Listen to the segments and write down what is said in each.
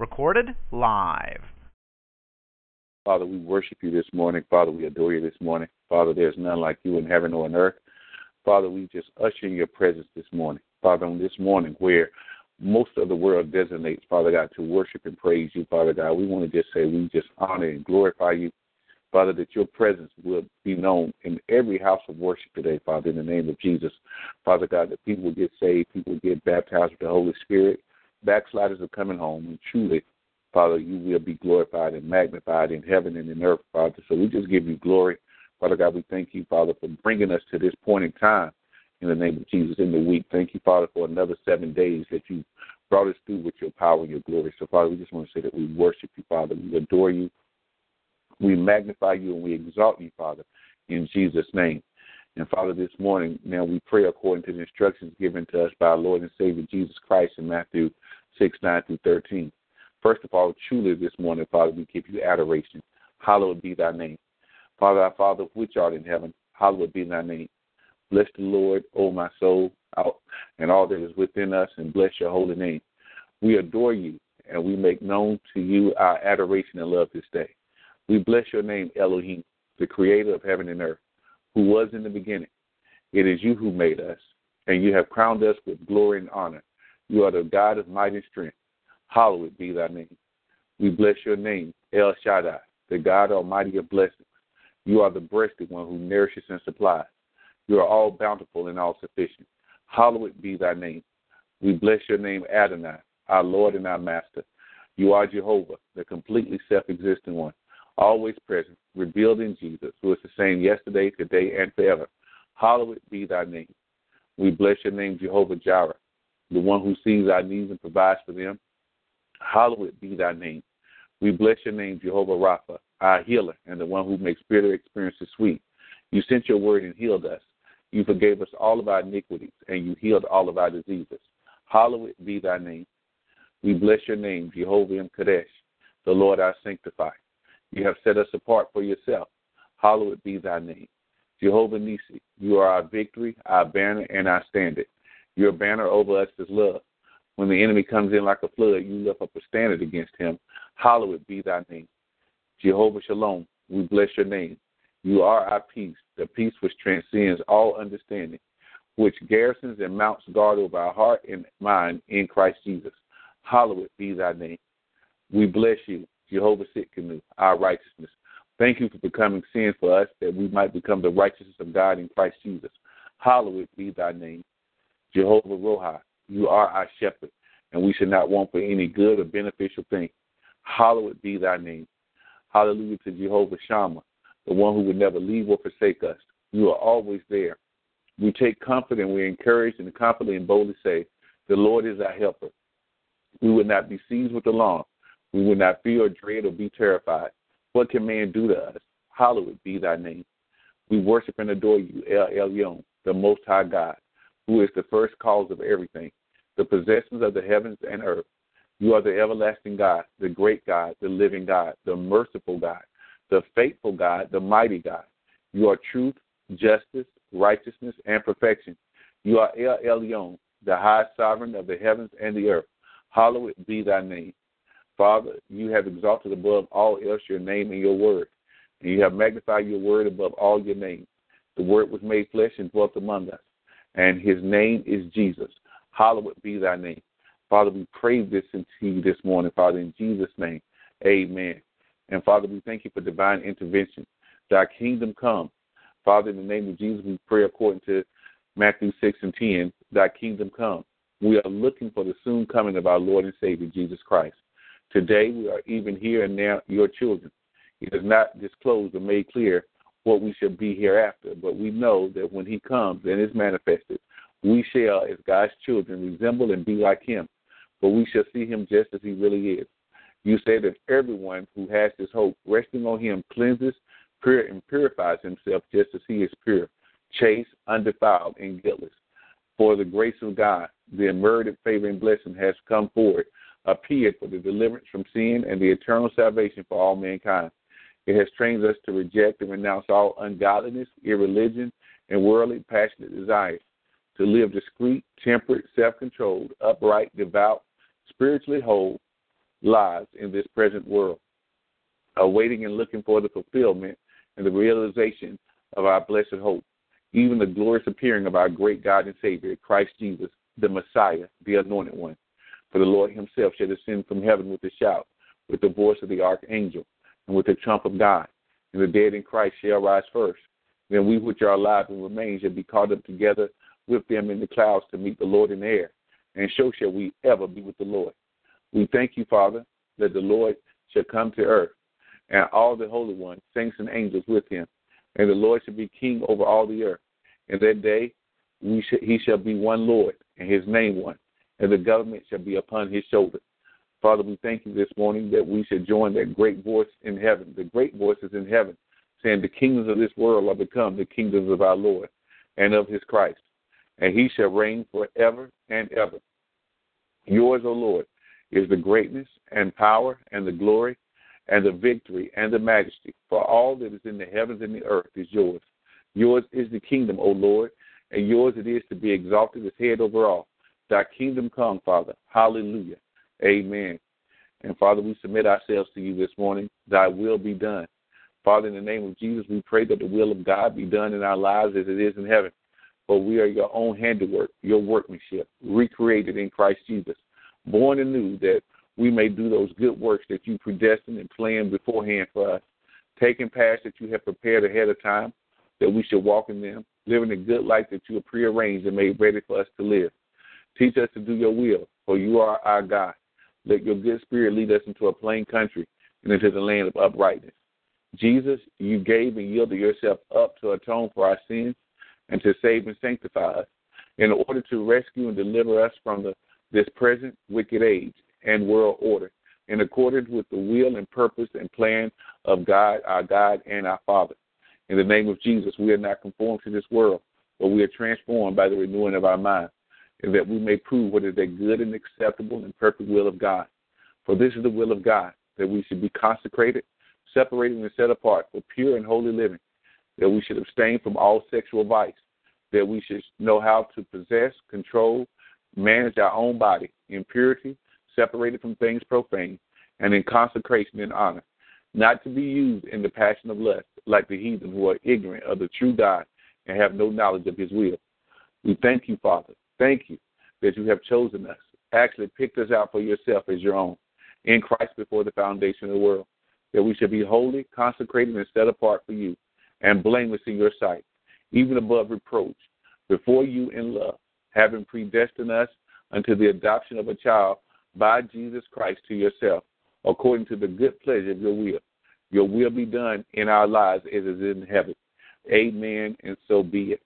Recorded live. Father, we worship you this morning. Father, we adore you this morning. Father, there's none like you in heaven or on earth. Father, we just usher in your presence this morning. Father, on this morning where most of the world designates, Father God, to worship and praise you, Father God. We want to just say we just honor and glorify you, Father, that your presence will be known in every house of worship today, Father, in the name of Jesus. Father God, that people get saved, people get baptized with the Holy Spirit, backsliders are coming home, and truly, Father, you will be glorified and magnified in heaven and in earth, Father. So we just give you glory. Father God, we thank you, Father, for bringing us to this point in time in the name of Jesus in the week. Thank you, Father, for another seven days that you brought us through with your power and your glory. So, Father, we just want to say that we worship you, Father. We adore you. We magnify you and we exalt you, Father, in Jesus' name. And Father, this morning, now we pray according to the instructions given to us by our Lord and Savior Jesus Christ in Matthew 6, 9 through 13. First of all, truly this morning, Father, we give you adoration. Hallowed be thy name. Father, our Father, which art in heaven, hallowed be thy name. Bless the Lord, O my soul, and all that is within us, and bless your holy name. We adore you, and we make known to you our adoration and love this day. We bless your name, Elohim, the creator of heaven and earth, who was in the beginning. It is you who made us, and you have crowned us with glory and honor. You are the God of might and strength. Hallowed be thy name. We bless your name, El Shaddai, the God Almighty of blessings. You are the breasted one who nourishes and supplies. You are all bountiful and all sufficient. Hallowed be thy name. We bless your name, Adonai, our Lord and our Master. You are Jehovah, the completely self existent one, always present, revealed in Jesus, who is the same yesterday, today, and forever. Hallowed be thy name. We bless your name, Jehovah Jireh, the one who sees our needs and provides for them. Hallowed be thy name. We bless your name, Jehovah Rapha, our healer, and the one who makes bitter experiences sweet. You sent your word and healed us. You forgave us all of our iniquities, and you healed all of our diseases. Hallowed be thy name. We bless your name, Jehovah M'Kaddesh, the Lord our sanctifier. You have set us apart for yourself. Hallowed be thy name. Jehovah Nissi, you are our victory, our banner, and our standard. Your banner over us is love. When the enemy comes in like a flood, you lift up a standard against him. Hallowed be thy name. Jehovah Shalom, we bless your name. You are our peace, the peace which transcends all understanding, which garrisons and mounts guard over our heart and mind in Christ Jesus. Hallowed be thy name. We bless you, Jehovah Tsidkenu, our righteousness. Thank you for becoming sin for us that we might become the righteousness of God in Christ Jesus. Hallowed be thy name. Jehovah Rohi, you are our shepherd, and we should not want for any good or beneficial thing. Hallowed be thy name. Hallelujah to Jehovah Shammah, the one who would never leave or forsake us. You are always there. We take comfort and we're encouraged and confidently and boldly say, The Lord is our helper. We would not be seized with alarm. We would not fear or dread or be terrified. What can man do to us? Hallowed be thy name. We worship and adore you, El Elyon, the Most High God, who is the first cause of everything, the possessions of the heavens and earth. You are the everlasting God, the great God, the living God, the merciful God, the faithful God, the mighty God. You are truth, justice, righteousness, and perfection. You are El Elyon, the high sovereign of the heavens and the earth. Hallowed be thy name. Father, you have exalted above all else your name and your word, and you have magnified your word above all your name. The word was made flesh and dwelt among us, and his name is Jesus. Hallowed be thy name. Father, we pray this into you this morning, Father, in Jesus' name. Amen. And Father, we thank you for divine intervention. Thy kingdom come. Father, in the name of Jesus, we pray according to Matthew 6 and 10, Thy kingdom come. We are looking for the soon coming of our Lord and Savior, Jesus Christ. Today, we are even here and now your children. It is not disclosed or made clear what we shall be hereafter, but we know that when He comes and is manifested, we shall, as God's children, resemble and be like him, for we shall see him just as he really is. You say that everyone who has this hope resting on him cleanses pure, and purifies himself just as he is pure, chaste, undefiled, and guiltless. For the grace of God, the unmerited favor and blessing has come forward, appeared for the deliverance from sin and the eternal salvation for all mankind. It has trained us to reject and renounce all ungodliness, irreligion, and worldly passionate desires, to live discreet, temperate, self controlled, upright, devout, spiritually whole lives in this present world, awaiting and looking for the fulfillment and the realization of our blessed hope, even the glorious appearing of our great God and Savior, Christ Jesus, the Messiah, the Anointed One. For the Lord Himself shall descend from heaven with a shout, with the voice of the archangel, and with the trump of God. And the dead in Christ shall rise first. Then we which are alive and remain shall be caught up together with them in the clouds to meet the Lord in the air. And so shall we ever be with the Lord. We thank you, Father, that the Lord shall come to earth, and all the holy ones, saints and angels with him. And the Lord shall be king over all the earth. And that day we he shall be one Lord, and his name one, and the government shall be upon his shoulder. Father, we thank you this morning that we should join that great voice in heaven, the great voices in heaven, saying, The kingdoms of this world are become the kingdoms of our Lord and of his Christ, and he shall reign forever and ever. Yours, O Lord, is the greatness and power and the glory and the victory and the majesty. For all that is in the heavens and the earth is yours. Yours is the kingdom, O Lord, and yours it is to be exalted as head over all. Thy kingdom come, Father. Hallelujah. Amen. And Father, we submit ourselves to you this morning. Thy will be done. Father, in the name of Jesus, we pray that the will of God be done in our lives as it is in heaven. For we are your own handiwork, your workmanship, recreated in Christ Jesus, born anew that we may do those good works that you predestined and planned beforehand for us, taking paths that you have prepared ahead of time, that we should walk in them, living a good life that you have prearranged and made ready for us to live. Teach us to do your will, for you are our God. Let your good spirit lead us into a plain country and into the land of uprightness. Jesus, you gave and yielded yourself up to atone for our sins and to save and sanctify us in order to rescue and deliver us from the, this present wicked age and world order in accordance with the will and purpose and plan of God, our God, and our Father. In the name of Jesus, we are not conformed to this world, but we are transformed by the renewing of our mind, and that we may prove what is that good and acceptable and perfect will of God. For this is the will of God, that we should be consecrated, separated, and set apart for pure and holy living, that we should abstain from all sexual vice, that we should know how to possess, control, manage our own body in purity, separated from things profane, and in consecration and honor, not to be used in the passion of lust, like the heathen who are ignorant of the true God and have no knowledge of his will. We thank you, Father. Thank you that you have chosen us, actually picked us out for yourself as your own, in Christ before the foundation of the world, that we should be holy, consecrated, and set apart for you, and blameless in your sight, even above reproach, before you in love, having predestined us unto the adoption of a child by Jesus Christ to yourself, according to the good pleasure of your will. Your will be done in our lives as it is in heaven. Amen, and so be it.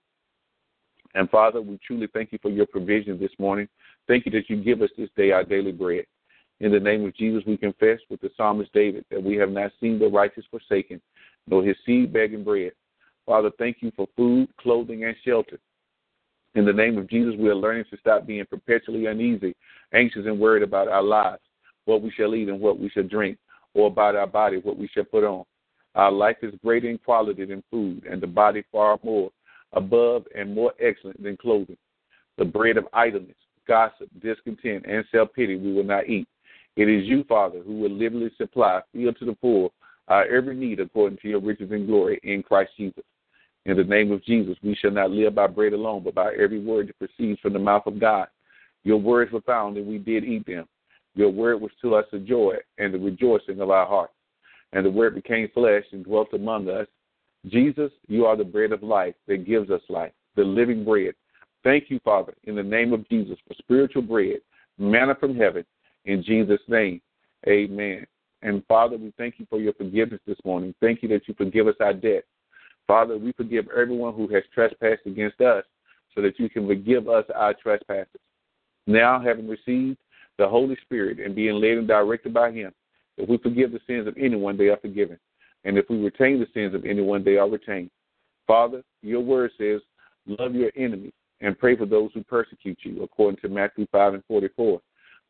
And Father, we truly thank you for your provision this morning. Thank you that you give us this day our daily bread. In the name of Jesus, we confess with the psalmist David that we have not seen the righteous forsaken, nor his seed begging bread. Father, thank you for food, clothing, and shelter. In the name of Jesus, we are learning to stop being perpetually uneasy, anxious, and worried about our lives, what we shall eat and what we shall drink, or about our body, what we shall put on. Our life is greater in quality than food, and the body far more above and more excellent than clothing. The bread of idleness, gossip, discontent, and self pity we will not eat. It is you, Father, who will liberally supply, fill to the full, our every need according to your riches and glory in Christ Jesus. In the name of Jesus, we shall not live by bread alone, but by every word that proceeds from the mouth of God. Your words were found, and we did eat them. Your word was to us a joy and the rejoicing of our hearts. And the word became flesh and dwelt among us. Jesus, you are the bread of life that gives us life, the living bread. Thank you, Father, in the name of Jesus, for spiritual bread, manna from heaven, in Jesus' name. Amen. And Father, we thank you for your forgiveness this morning. Thank you that you forgive us our debt. Father, we forgive everyone who has trespassed against us, so that you can forgive us our trespasses. Now, having received the Holy Spirit and being led and directed by Him, if we forgive the sins of anyone, they are forgiven. And if we retain the sins of anyone, they are retained. Father, your word says, love your enemies and pray for those who persecute you, according to Matthew 5 and 44.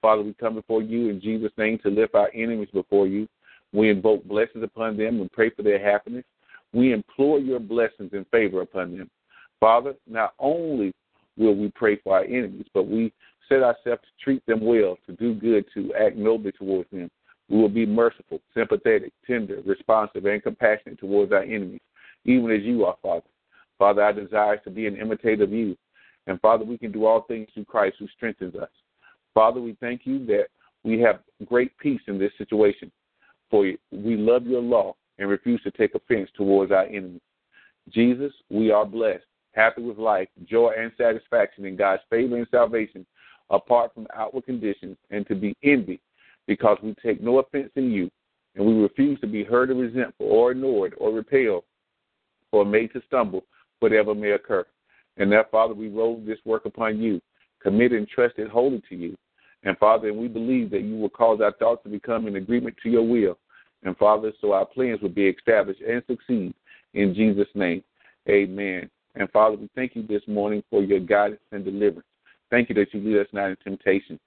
Father, we come before you in Jesus' name to lift our enemies before you. We invoke blessings upon them and pray for their happiness. We implore your blessings and favor upon them. Father, not only will we pray for our enemies, but we set ourselves to treat them well, to do good, to act nobly towards them. We will be merciful, sympathetic, tender, responsive, and compassionate towards our enemies, even as you are, Father. Father, I desire to be an imitator of you. And Father, we can do all things through Christ who strengthens us. Father, we thank you that we have great peace in this situation. For we love your law and refuse to take offense towards our enemies. Jesus, we are blessed, happy with life, joy, and satisfaction in God's favor and salvation, apart from outward conditions, and to be envied because we take no offense in you, and we refuse to be hurt or resentful or ignored or repelled or made to stumble, whatever may occur. And that, Father, we roll this work upon you, commit and trust it wholly to you. And Father, we believe that you will cause our thoughts to become in agreement to your will. And Father, so our plans will be established and succeed in Jesus' name. Amen. And Father, we thank you this morning for your guidance and deliverance. Thank you that you lead us not in temptation.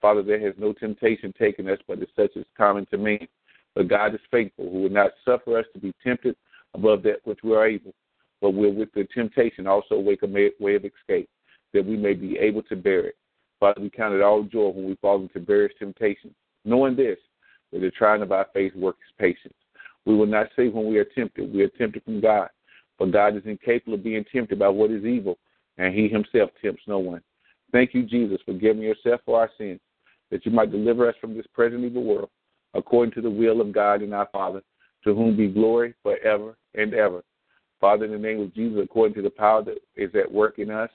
Father, there has no temptation taken us, but it's such as common to man. But God is faithful, who will not suffer us to be tempted above that which we are able, but will with the temptation also wake a way of escape, that we may be able to bear it. Father, we count it all joy when we fall into various temptations, knowing this, that the trying of our faith works patience. We will not say when we are tempted, we are tempted from God. For God is incapable of being tempted by what is evil, and he himself tempts no one. Thank you, Jesus, for giving yourself for our sins, that you might deliver us from this present evil world, according to the will of God and our Father, to whom be glory forever and ever. Father, in the name of Jesus, according to the power that is at work in us,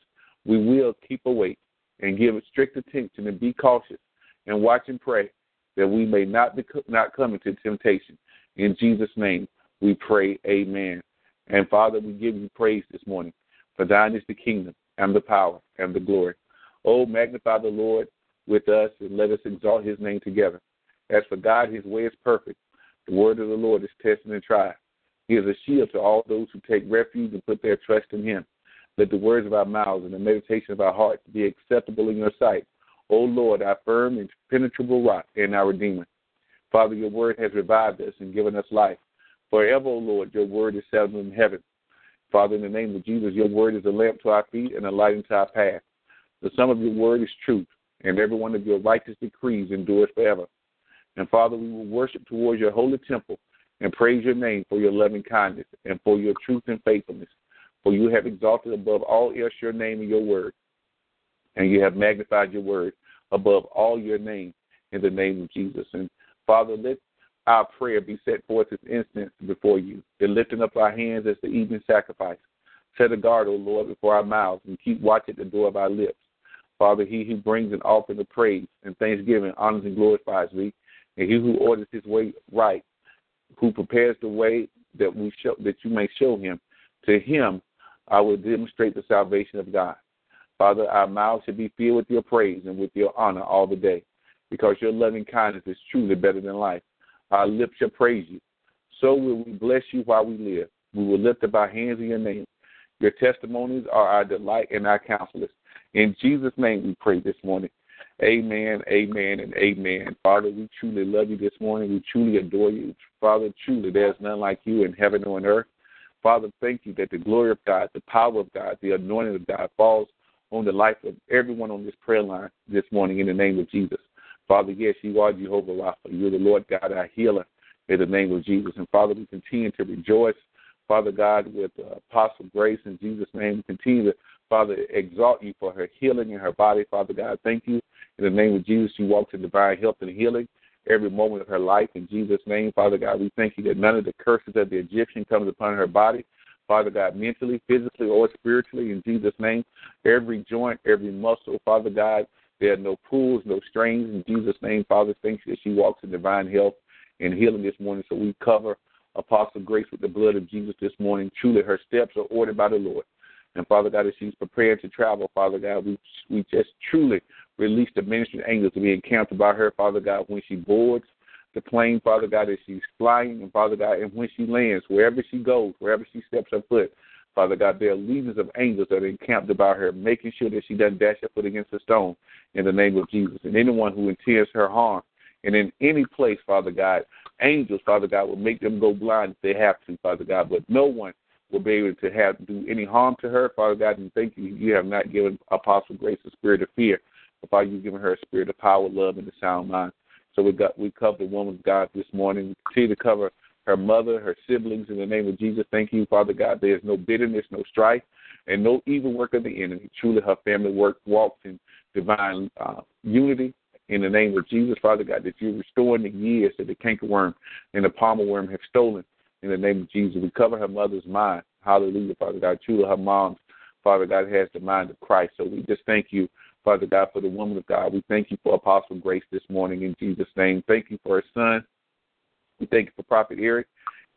we will keep awake and give strict attention and be cautious and watch and pray that we may not be not come into temptation. In Jesus' name, we pray, Amen. And Father, we give you praise this morning, for thine is the kingdom and the power and the glory. Oh, magnify the Lord with us and let us exalt his name together. As for God, his way is perfect. The word of the Lord is tested and tried. He is a shield to all those who take refuge and put their trust in him. Let the words of our mouths and the meditation of our hearts be acceptable in your sight. O Lord, our firm and penetrable rock and our Redeemer. Father, your word has revived us and given us life. Forever, O Lord, your word is settled in heaven. Father, in the name of Jesus, your word is a lamp to our feet and a light into our path. The sum of your word is truth, and every one of your righteous decrees endures forever. And Father, we will worship towards your holy temple and praise your name for your loving kindness and for your truth and faithfulness. For you have exalted above all else your name and your word, and you have magnified your word above all your name in the name of Jesus. And Father, let our prayer be set forth as incense before you, and lifting up our hands as the evening sacrifice. Set a guard, O Lord, before our mouths, and keep watch at the door of our lips. Father, he who brings an offering of praise and thanksgiving honors and glorifies thee, and he who orders his way right, who prepares the way that we show that you may show him, to him I will demonstrate the salvation of God. Father, our mouths should be filled with your praise and with your honor all the day, because your loving kindness is truly better than life. Our lips shall praise you. So will we bless you while we live. We will lift up our hands in your name. Your testimonies are our delight and our counselors. In Jesus' name we pray this morning. Amen, amen, and amen. Father, we truly love you this morning. We truly adore you. Father, truly there's none like you in heaven or on earth. Father, thank you that the glory of God, the power of God, the anointing of God falls on the life of everyone on this prayer line this morning in the name of Jesus. Father, yes, you are Jehovah Rapha. You're the Lord God, our healer, in the name of Jesus. And Father, we continue to rejoice, Father God, with uh, Apostle Grace in Jesus' name. We continue to, Father, exalt you for her healing in her body, Father God. Thank you. In the name of Jesus, she walks in divine health and healing every moment of her life. In Jesus' name, Father God, we thank you that none of the curses of the Egyptian comes upon her body. Father God, mentally, physically, or spiritually, in Jesus' name. Every joint, every muscle, Father God, there are no pulls, no strains. In Jesus' name, Father, thank you that she walks in divine health and healing this morning. So we cover Apostle Grace with the blood of Jesus this morning. Truly, her steps are ordered by the Lord. And Father God, as she's preparing to travel, Father God, we we just truly release the ministry angels to be encamped about her, Father God, when she boards the plane, Father God, as she's flying, and Father God, and when she lands, wherever she goes, wherever she steps her foot, Father God, there are legions of angels that are encamped about her, making sure that she doesn't dash her foot against a stone in the name of Jesus. And anyone who intends her harm, and in any place, Father God, angels, Father God, will make them go blind if they have to, Father God. But no one will be able to have do any harm to her, Father God. And thank you, you have not given Apostle Grace a spirit of fear, but Father, you've given her a spirit of power, love, and a sound mind. So we got we cover the woman of God this morning. We continue to cover her mother, her siblings in the name of Jesus. Thank you, Father God. There is no bitterness, no strife, and no evil work of the enemy. Truly, her family work walks in divine uh, unity in the name of Jesus, Father God, that you're restoring the years that the cankerworm and the palmer worm have stolen. In the name of Jesus, we cover her mother's mind. Hallelujah, Father God. Truly, her mom's, Father God, has the mind of Christ. So we just thank you, Father God, for the woman of God. We thank you for Apostle Grace this morning in Jesus' name. Thank you for her son. We thank you for Prophet Eric.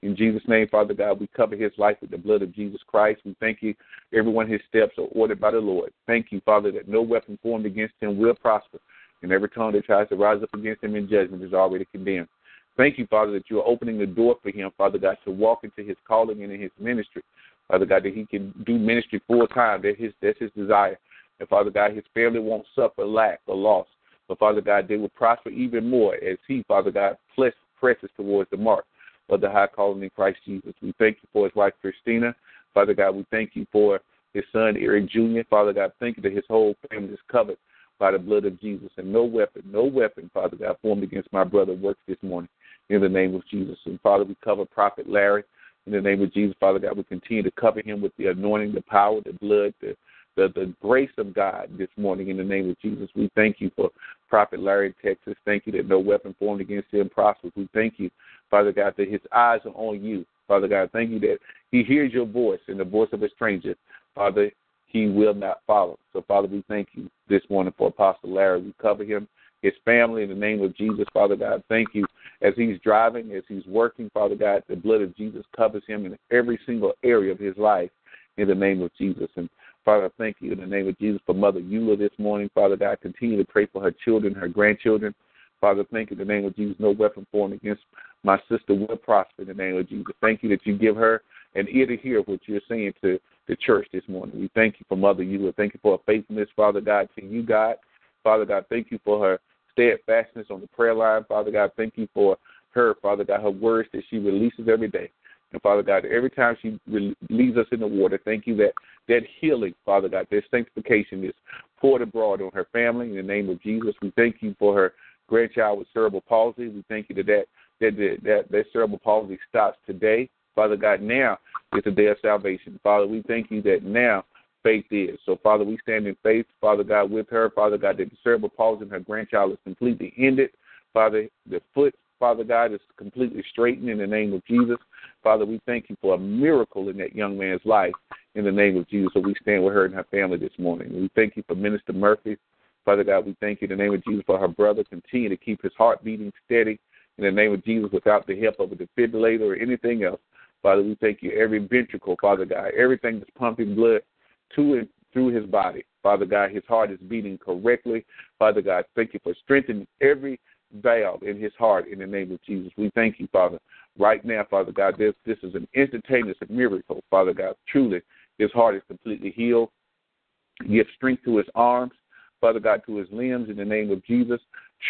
In Jesus' name, Father God, we cover his life with the blood of Jesus Christ. We thank you. Everyone, his steps are ordered by the Lord. Thank you, Father, that no weapon formed against him will prosper, and every tongue that tries to rise up against him in judgment is already condemned. Thank you, Father, that you are opening the door for him, Father God, to walk into his calling and in his ministry. Father God, that he can do ministry full time. That his that's his desire. And Father God, his family won't suffer lack or loss. But Father God, they will prosper even more as he, Father God, press, presses towards the mark of the high calling in Christ Jesus. We thank you for his wife Christina. Father God, we thank you for his son Eric Jr. Father God, thank you that his whole family is covered by the blood of Jesus. And no weapon, no weapon, Father God, formed against my brother works this morning in the name of Jesus. And Father, we cover Prophet Larry in the name of Jesus. Father God, we continue to cover him with the anointing, the power, the blood, the the, the grace of God this morning in the name of Jesus. We thank you for Prophet Larry Texas. Thank you that no weapon formed against him prospers. We thank you, Father God, that his eyes are on you. Father God, thank you that he hears your voice and the voice of a stranger. Father, he will not follow. So, Father, we thank you this morning for Apostle Larry. We cover him, his family, in the name of Jesus. Father God, thank you as he's driving, as he's working. Father God, the blood of Jesus covers him in every single area of his life in the name of Jesus. And Father, thank you in the name of Jesus for Mother Eula this morning. Father God, continue to pray for her children, her grandchildren. Father, thank you in the name of Jesus. No weapon formed against my sister will prosper in the name of Jesus. Thank you that you give her an ear to hear what you're saying to the church this morning. We thank you for Mother Eula. Thank you for her faithfulness, Father God, to you, God. Father God, thank you for her steadfastness on the prayer line. Father God, thank you for her, Father God, her words that she releases every day. And Father God, every time she leads us in the water, thank you that that healing, Father God, that sanctification is poured abroad on her family in the name of Jesus. We thank you for her grandchild with cerebral palsy. We thank you that that that that, that cerebral palsy stops today. Father God, now is the day of salvation. Father, we thank you that now faith is. So, Father, we stand in faith, Father God, with her. Father God, that the cerebral palsy in her grandchild is completely ended. Father, the foot, Father God, is completely straightened in the name of Jesus. Father, we thank you for a miracle in that young man's life in the name of Jesus. So we stand with her and her family this morning. We thank you for Minister Murphy. Father God, we thank you in the name of Jesus for her brother. Continue to keep his heart beating steady in the name of Jesus without the help of a defibrillator or anything else. Father, we thank you every ventricle, Father God, everything that's pumping blood to and through his body. Father God, his heart is beating correctly. Father God, thank you for strengthening every valve in his heart in the name of Jesus. We thank you, Father. Right now, Father God, this this is an instantaneous miracle, Father God. Truly, his heart is completely healed. Give strength to his arms, Father God, to his limbs in the name of Jesus.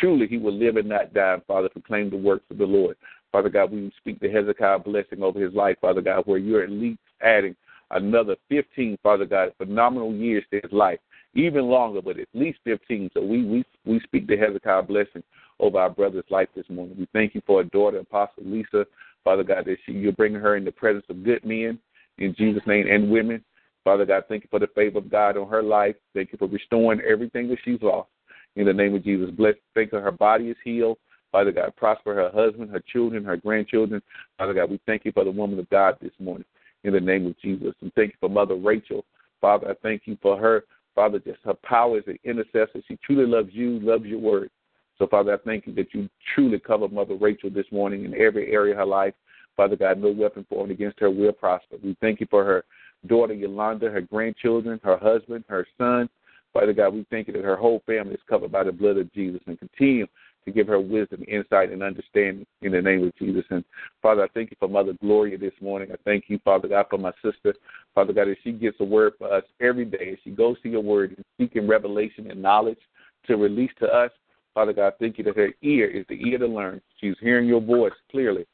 Truly, he will live and not die, Father, proclaim the works of the Lord. Father God, we speak the Hezekiah blessing over his life, Father God, where you're at least adding another 15, Father God, phenomenal years to his life, even longer, but at least 15. So we we we speak the Hezekiah blessing over our brother's life this morning. We thank you for a daughter, Apostle Lisa, Father God, that she, you're bringing her in the presence of good men in Jesus' name and women. Father God, thank you for the favor of God on her life. Thank you for restoring everything that she's lost. In the name of Jesus, bless. Thank you. Her body is healed. Father God, prosper her husband, her children, her grandchildren. Father God, we thank you for the woman of God this morning. In the name of Jesus, and thank you for Mother Rachel. Father, I thank you for her. Father, just her power as an intercessor. She truly loves you, loves your word. So, Father, I thank you that you truly cover Mother Rachel this morning in every area of her life. Father God, no weapon formed against her will prosper. We thank you for her daughter Yolanda, her grandchildren, her husband, her son. Father God, we thank you that her whole family is covered by the blood of Jesus and continue to give her wisdom, insight, and understanding in the name of Jesus. And Father, I thank you for Mother Gloria this morning. I thank you, Father God, for my sister. Father God, as she gets a word for us every day, as she goes to your word and seeking revelation and knowledge to release to us, Father God, thank you that her ear is the ear to learn. She's hearing your voice clearly.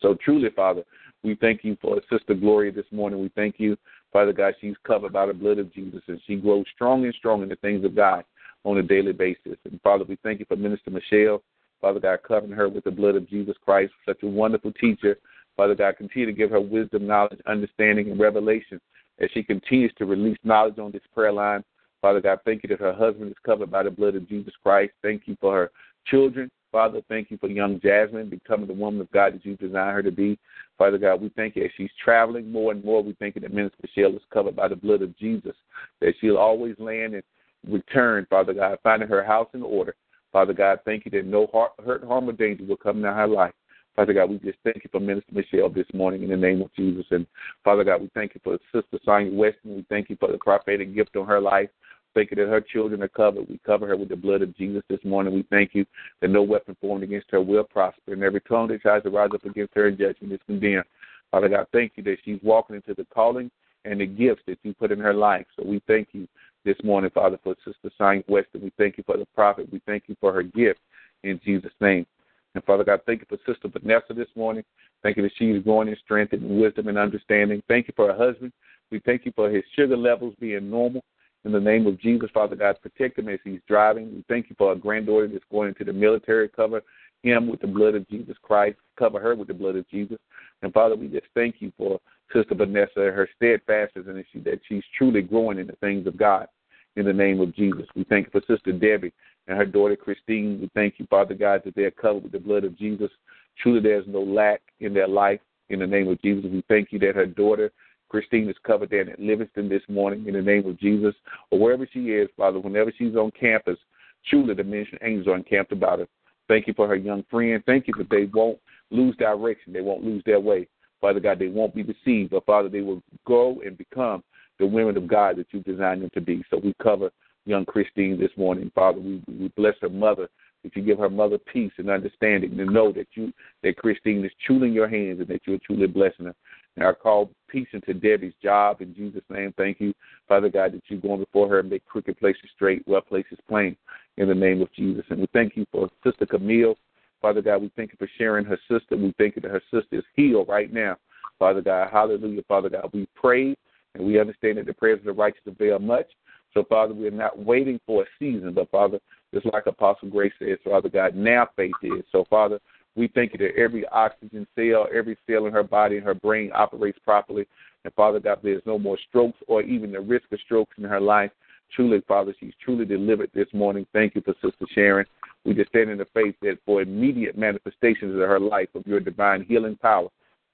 So truly, Father, we thank you for Sister Gloria this morning. We thank you, Father God, she's covered by the blood of Jesus and she grows strong and strong in the things of God on a daily basis. And Father, we thank you for Minister Michelle. Father God, covering her with the blood of Jesus Christ, such a wonderful teacher. Father God, continue to give her wisdom, knowledge, understanding, and revelation as she continues to release knowledge on this prayer line. Father God, thank you that her husband is covered by the blood of Jesus Christ. Thank you for her children. Father, thank you for young Jasmine becoming the woman of God that you designed her to be. Father God, we thank you as she's traveling more and more. We thank you that Minister Michelle is covered by the blood of Jesus, that she'll always land and return, Father God, finding her house in order. Father God, thank you that no hurt, harm, or danger will come in her life. Father God, we just thank you for Minister Michelle this morning in the name of Jesus. And Father God, we thank you for Sister Sonia Weston. We thank you for the prophetic gift on her life. Thank you that her children are covered. We cover her with the blood of Jesus this morning. We thank you that no weapon formed against her will prosper, and every tongue that tries to rise up against her in judgment is condemned. Father God, thank you that she's walking into the calling and the gifts that you put in her life. So we thank you this morning, Father, for Sister Sonia Weston. We thank you for the prophet. We thank you for her gift in Jesus' name. And Father God, thank you for Sister Vanessa this morning. Thank you that she is growing in strength and wisdom and understanding. Thank you for her husband. We thank you for his sugar levels being normal. In the name of Jesus, Father God, protect him as he's driving. We thank you for our granddaughter that's going into the military. Cover him with the blood of Jesus Christ. Cover her with the blood of Jesus. And Father, we just thank you for Sister Vanessa, and her steadfastness, and that she's truly growing in the things of God. In the name of Jesus, we thank you for Sister Debbie and her daughter Christine. We thank you, Father God, that they're covered with the blood of Jesus. Truly, there's no lack in their life. In the name of Jesus, we thank you that her daughter Christine is covered there at Livingston this morning in the name of Jesus, or wherever she is, Father, whenever she's on campus, truly the ministry angels are encamped about her. Thank you for her young friend. Thank you that they won't lose direction. They won't lose their way. Father God, they won't be deceived, but Father, they will go and become the women of God that you designed them to be. So we cover young Christine this morning, Father. We, we bless her mother that you give her mother peace and understanding to know that you that Christine is truly in your hands and that you're truly blessing her. And I call peace into Debbie's job in Jesus' name. Thank you, Father God, that you're going before her and make crooked places straight, rough places plain in the name of Jesus. And we thank you for Sister Camille. Father God, we thank you for sharing her sister. We thank you that her sister is healed right now. Father God, hallelujah, Father God. We pray and we understand that the prayers of the righteous avail much. So, Father, we're not waiting for a season, but, Father, just like Apostle Grace says, Father God, now faith is. So, Father, we thank you that every oxygen cell, every cell in her body and her brain operates properly. And Father God, there's no more strokes or even the risk of strokes in her life. Truly, Father, she's truly delivered this morning. Thank you for Sister Sharon. We just stand in the faith that for immediate manifestations of her life of your divine healing power.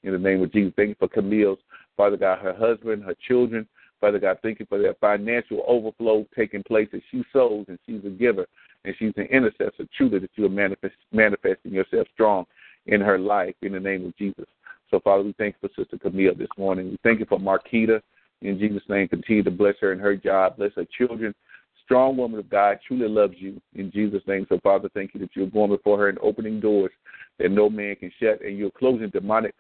In the name of Jesus, thank you for Camille's, Father God, her husband, her children. Father God, thank you for that financial overflow taking place as she sows and she's a giver and she's an intercessor, truly, that you are manifest, manifesting yourself strong in her life in the name of Jesus. So, Father, we thank you for Sister Camille this morning. We thank you for Marquita. In Jesus' name, continue to bless her in her job, bless her children. Strong woman of God, truly loves you in Jesus' name. So, Father, thank you that you're going before her and opening doors that no man can shut, and you're closing demonic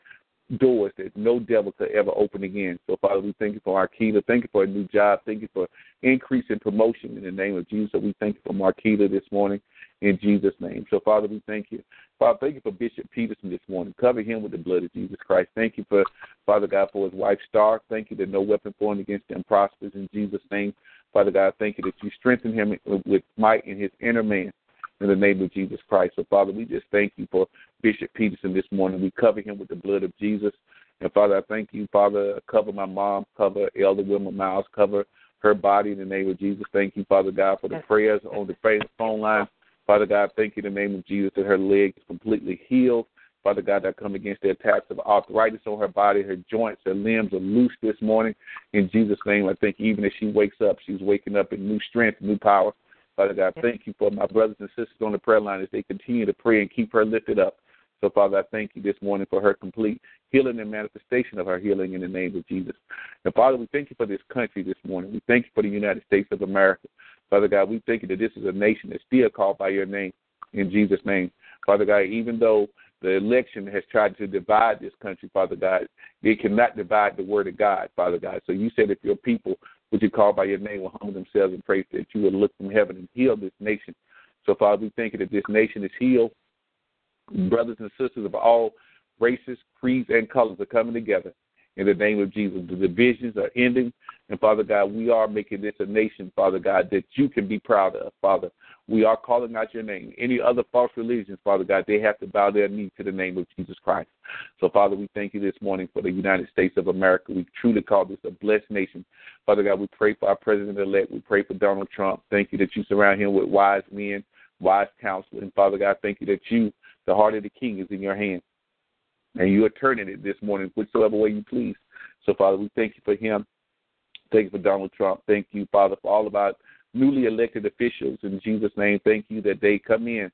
doors that no devil could ever open again. So, Father, we thank you for Marquita. Thank you for a new job. Thank you for increase in promotion in the name of Jesus. We thank you for Marquita this morning in Jesus' name. So, Father, we thank you. Father, thank you for Bishop Peterson this morning. Cover him with the blood of Jesus Christ. Thank you for, Father God, for his wife, Star. Thank you that no weapon formed against him prospers in Jesus' name. Father God, thank you that you strengthen him with might in his inner man in the name of Jesus Christ. So, Father, we just thank you for Bishop Peterson this morning. We cover him with the blood of Jesus. And, Father, I thank you, Father, cover my mom, cover Elder Wilma Miles, cover her body in the name of Jesus. Thank you, Father God, for the prayers on the phone line. Father God, thank you in the name of Jesus that her leg is completely healed. Father God, I come against the attacks of arthritis on her body, her joints, her limbs are loose this morning. In Jesus' name, I think even as she wakes up, she's waking up in new strength, new power. Father God, thank you for my brothers and sisters on the prayer line as they continue to pray and keep her lifted up. So, Father, I thank you this morning for her complete healing and manifestation of her healing in the name of Jesus. And, Father, we thank you for this country this morning. We thank you for the United States of America. Father God, we thank you that this is a nation that's still called by your name in Jesus' name. Father God, even though the election has tried to divide this country, Father God, it cannot divide the word of God, Father God. So you said if your people, which you call by your name, will humble themselves and pray that you will look from heaven and heal this nation. So, Father, we thank you that this nation is healed. Brothers and sisters of all races, creeds, and colors are coming together in the name of Jesus. The divisions are ending. And Father God, we are making this a nation, Father God, that you can be proud of, Father. We are calling out your name. Any other false religions, Father God, they have to bow their knee to the name of Jesus Christ. So, Father, we thank you this morning for the United States of America. We truly call this a blessed nation. Father God, we pray for our president elect. We pray for Donald Trump. Thank you that you surround him with wise men, wise counsel. And Father God, thank you that you, the heart of the king, is in your hand. And you are turning it this morning whichever way you please. So, Father, we thank you for him. Thank you for Donald Trump. Thank you, Father, for all of our newly elected officials. In Jesus' name, thank you that they come in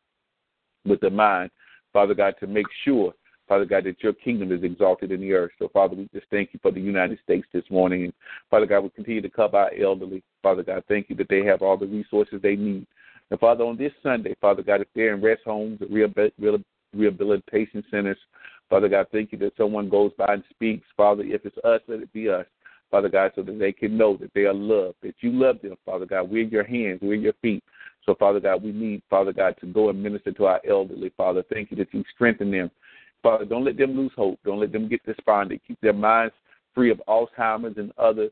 with the mind, Father God, to make sure, Father God, that your kingdom is exalted in the earth. So, Father, we just thank you for the United States this morning. And, Father God, we continue to cover our elderly. Father God, thank you that they have all the resources they need. And, Father, on this Sunday, Father God, if they're in rest homes, rehabilitation centers, Father God, thank you that someone goes by and speaks. Father, if it's us, let it be us. Father God, so that they can know that they are loved, that you love them, Father God. We're your hands, we're your feet. So, Father God, we need, Father God, to go and minister to our elderly, Father. Thank you that you strengthen them. Father, don't let them lose hope. Don't let them get despondent. Keep their minds free of Alzheimer's and other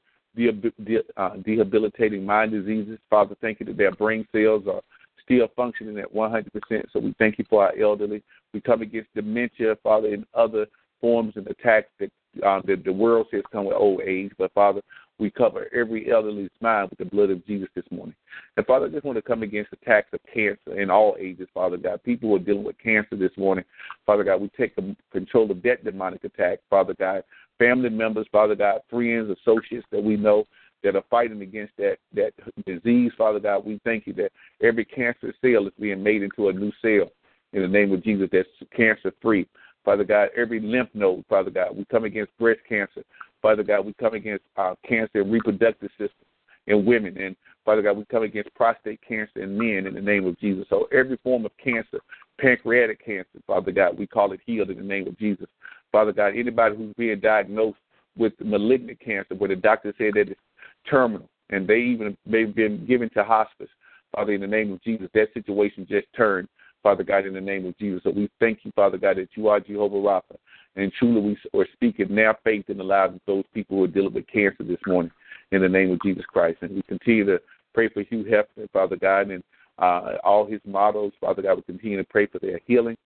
uh, debilitating mind diseases. Father, thank you that their brain cells are still functioning at 100%. So we thank you for our elderly. We come against dementia, Father, and other forms and attacks that uh, the, the world says come with old age. But Father, we cover every elderly's mind with the blood of Jesus this morning. And Father, I just want to come against attacks of cancer in all ages, Father God. People who are dealing with cancer this morning, Father God, we take control of that demonic attack, Father God. Family members, Father God, friends, associates that we know that are fighting against that that disease, Father God. We thank you that every cancer cell is being made into a new cell in the name of Jesus that's cancer free. Father God, every lymph node, Father God, we come against breast cancer. Father God, we come against uh, cancer in reproductive system in women. And Father God, we come against prostate cancer in men in the name of Jesus. So every form of cancer, pancreatic cancer, Father God, we call it healed in the name of Jesus. Father God, anybody who's being diagnosed with malignant cancer, where the doctor said that it's terminal, and they even they've been given to hospice, Father, in the name of Jesus, that situation just turned Father God, in the name of Jesus. So we thank you, Father God, that you are Jehovah Rapha. And truly we are speaking now faith in the lives of those people who are dealing with cancer this morning in the name of Jesus Christ. And we continue to pray for Hugh Hefner, Father God, and uh, all his models. Father God, we continue to pray for their healing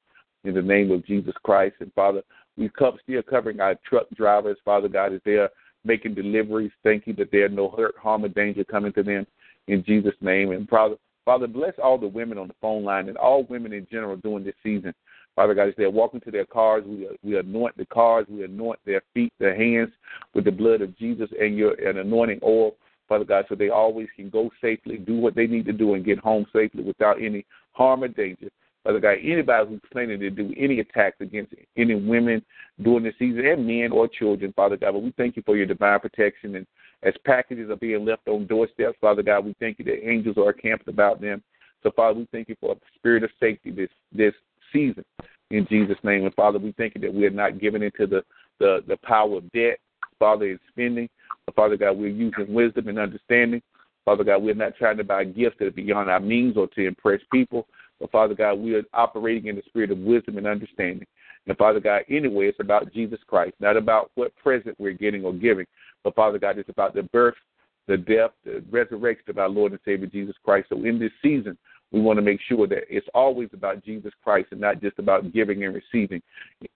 in the name of Jesus Christ. And Father, we come still covering our truck drivers, Father God, as they are making deliveries. Thank you that there are no hurt, harm, or danger coming to them in Jesus' name. And Father, Father, bless all the women on the phone line and all women in general during this season. Father God, as they're walking to their cars, we we anoint the cars, we anoint their feet, their hands with the blood of Jesus and your and anointing oil, Father God, so they always can go safely, do what they need to do, and get home safely without any harm or danger. Father God, anybody who's planning to do any attacks against any women during this season, and men or children, Father God, but we thank you for your divine protection and as packages are being left on doorsteps, Father God, we thank you that angels are camped about them. So, Father, we thank you for a spirit of safety this this season in Jesus' name. And Father, we thank you that we are not given into the, the, the power of debt, Father, in spending. But Father God, we're using wisdom and understanding. Father God, we're not trying to buy gifts that are beyond our means or to impress people. But Father God, we are operating in the spirit of wisdom and understanding. And Father God, anyway, it's about Jesus Christ, not about what present we're getting or giving, but Father God, it's about the birth, the death, the resurrection of our Lord and Savior Jesus Christ. So in this season, we want to make sure that it's always about Jesus Christ and not just about giving and receiving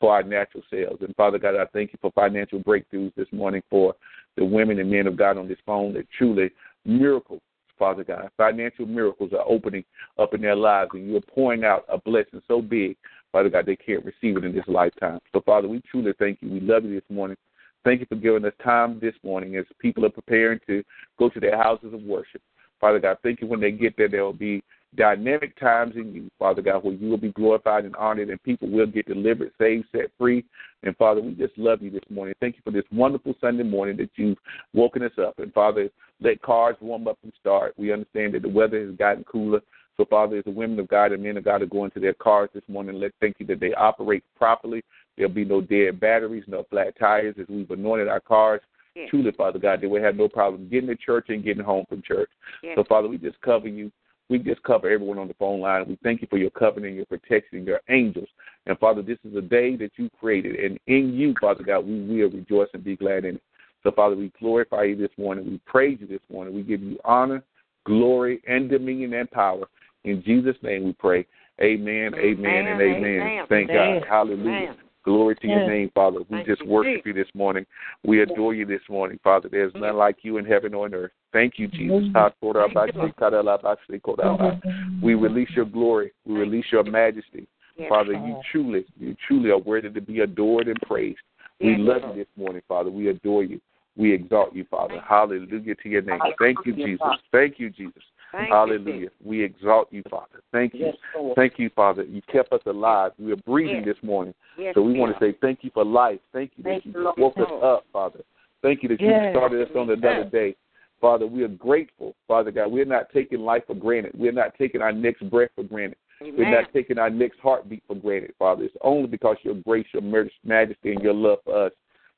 for our natural selves. And Father God, I thank you for financial breakthroughs this morning for the women and men of God on this phone that truly miracles, Father God, financial miracles are opening up in their lives and you're pouring out a blessing so big, Father God, they can't receive it in this lifetime. So Father, we truly thank you. We love you this morning. Thank you for giving us time this morning as people are preparing to go to their houses of worship. Father God, thank you when they get there, there will be dynamic times in you, Father God, where you will be glorified and honored and people will get delivered, saved, set free. And Father, we just love you this morning. Thank you for this wonderful Sunday morning that you've woken us up. And Father, let cars warm up and start. We understand that the weather has gotten cooler. So, Father, as the women of God and men of God are going to their cars this morning, let's thank you that they operate properly. There'll be no dead batteries, no flat tires as we've anointed our cars. Yes. Truly, Father God, they will have no problem getting to church and getting home from church. Yes. So, Father, we just cover you. We just cover everyone on the phone line. We thank you for your covenant, your protection, your angels. And Father, this is a day that you created. And in you, Father God, we will rejoice and be glad in it. So, Father, we glorify you this morning. We praise you this morning. We give you honor, glory, and dominion and power. In Jesus' name we pray. Amen, amen, and amen. Amen. Thank Amen. God. Hallelujah. Glory to your name, Father. We Thank just you, worship you this morning. We adore you this morning, Father. There's none like you in heaven or on earth. Thank you, Jesus. We release your glory. We release your majesty. Yes, Father, you truly, you truly are worthy to be adored and praised. We Yes, love you this morning, Father. We adore you. We exalt you, Father. Hallelujah to your name. Thank you, Jesus. Thank you, Jesus. Thank you, Hallelujah. We exalt you, Father. Thank you. Yes, Thank you, Father. You kept us alive. We are breathing Yes. this morning. Yes, so we want to say thank you for life. Thank you that Thank you you, Lord. woke us up, Father. Thank you that you started us on another day. Father, we are grateful, Father God. We're not taking life for granted. We're not taking our next breath for granted. We're not taking our next heartbeat for granted, Father. It's only because your grace, your majesty, and your love for us.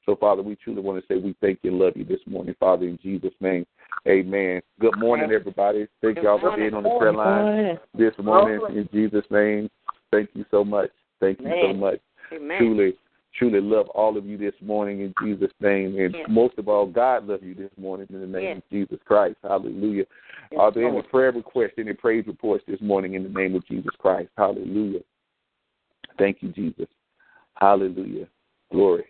So, Father, we truly want to say we thank you and love you this morning, Father, in Jesus' name. Amen. Good morning, everybody. Thank Good y'all for being on the prayer line this morning in Jesus' name. Thank you so much. Thank you so much. Amen. Truly, truly love all of you this morning in Jesus' name. And Yes. most of all, God love you this morning in the name Yes. of Jesus Christ. Hallelujah. Yes, Are there any prayer requests, any praise reports this morning in the name of Jesus Christ? Hallelujah. Thank you, Jesus. Hallelujah. Glory.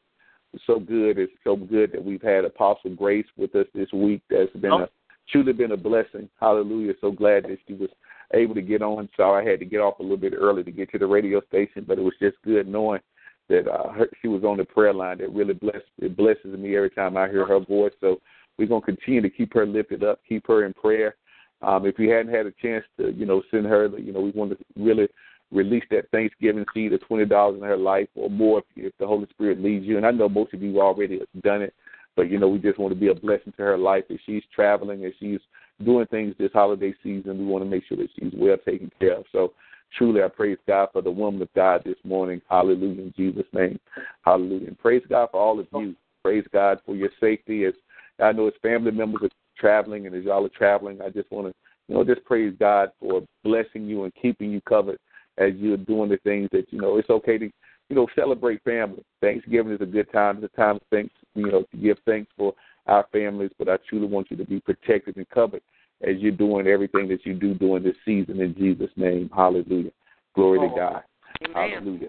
It's so good. It's so good that we've had Apostle Grace with us this week. That's been a truly been a blessing. Hallelujah. So glad that she was able to get on. Sorry I had to get off a little bit early to get to the radio station, but it was just good knowing that uh, her, she was on the prayer line. That really bless it blesses me every time I hear her voice. So we're gonna continue to keep her lifted up, keep her in prayer. Um, if you hadn't had a chance to, you know, send her, you know, we want to really release that Thanksgiving seed of twenty dollars in her life or more if, if the Holy Spirit leads you. And I know most of you already have done it, but you know, we just want to be a blessing to her life as she's traveling, as she's doing things this holiday season. We want to make sure that she's well taken care of. So truly I praise God for the woman of God this morning. Hallelujah in Jesus' name. Hallelujah. And praise God for all of you. Praise God for your safety as I know as family members are traveling and as y'all are traveling, I just want to, you know, just praise God for blessing you and keeping you covered as you're doing the things that, you know, it's okay to, you know, celebrate family. Thanksgiving is a good time. It's a time of thanks, you know, to give thanks for our families, but I truly want you to be protected and covered as you're doing everything that you do during this season in Jesus' name. Hallelujah. Glory to God. Amen. Hallelujah.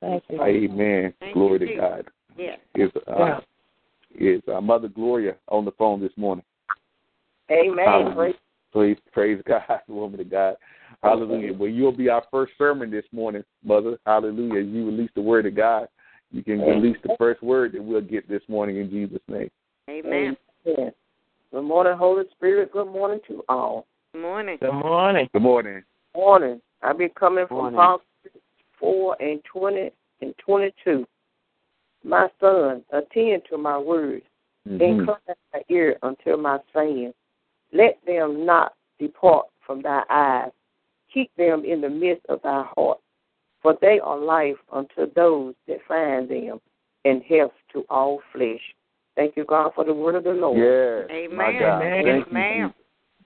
Thank you. Amen. Thank Glory you, to Jesus. God. Yes. Is uh, Yeah. is uh, Mother Gloria on the phone this morning? Amen. Hallelujah. Praise- Praise, praise God, woman of God. Hallelujah. Well, you'll be our first sermon this morning, Mother. Hallelujah. As you release the word of God, you can release the first word that we'll get this morning in Jesus' name. Amen. Yes. Good morning, Holy Spirit. Good morning to all. Good morning. Good morning. Good morning. Morning. I've been coming from Morning. Proverbs 4 and 20 and 22. My son, attend to my words. Mhm. Incline thy ear unto my saying. Let them not depart from thy eyes. Keep them in the midst of thy heart. For they are life unto those that find them, and health to all flesh. Thank you, God, for the word of the Lord. Yes. Amen. My God. Amen. Amen.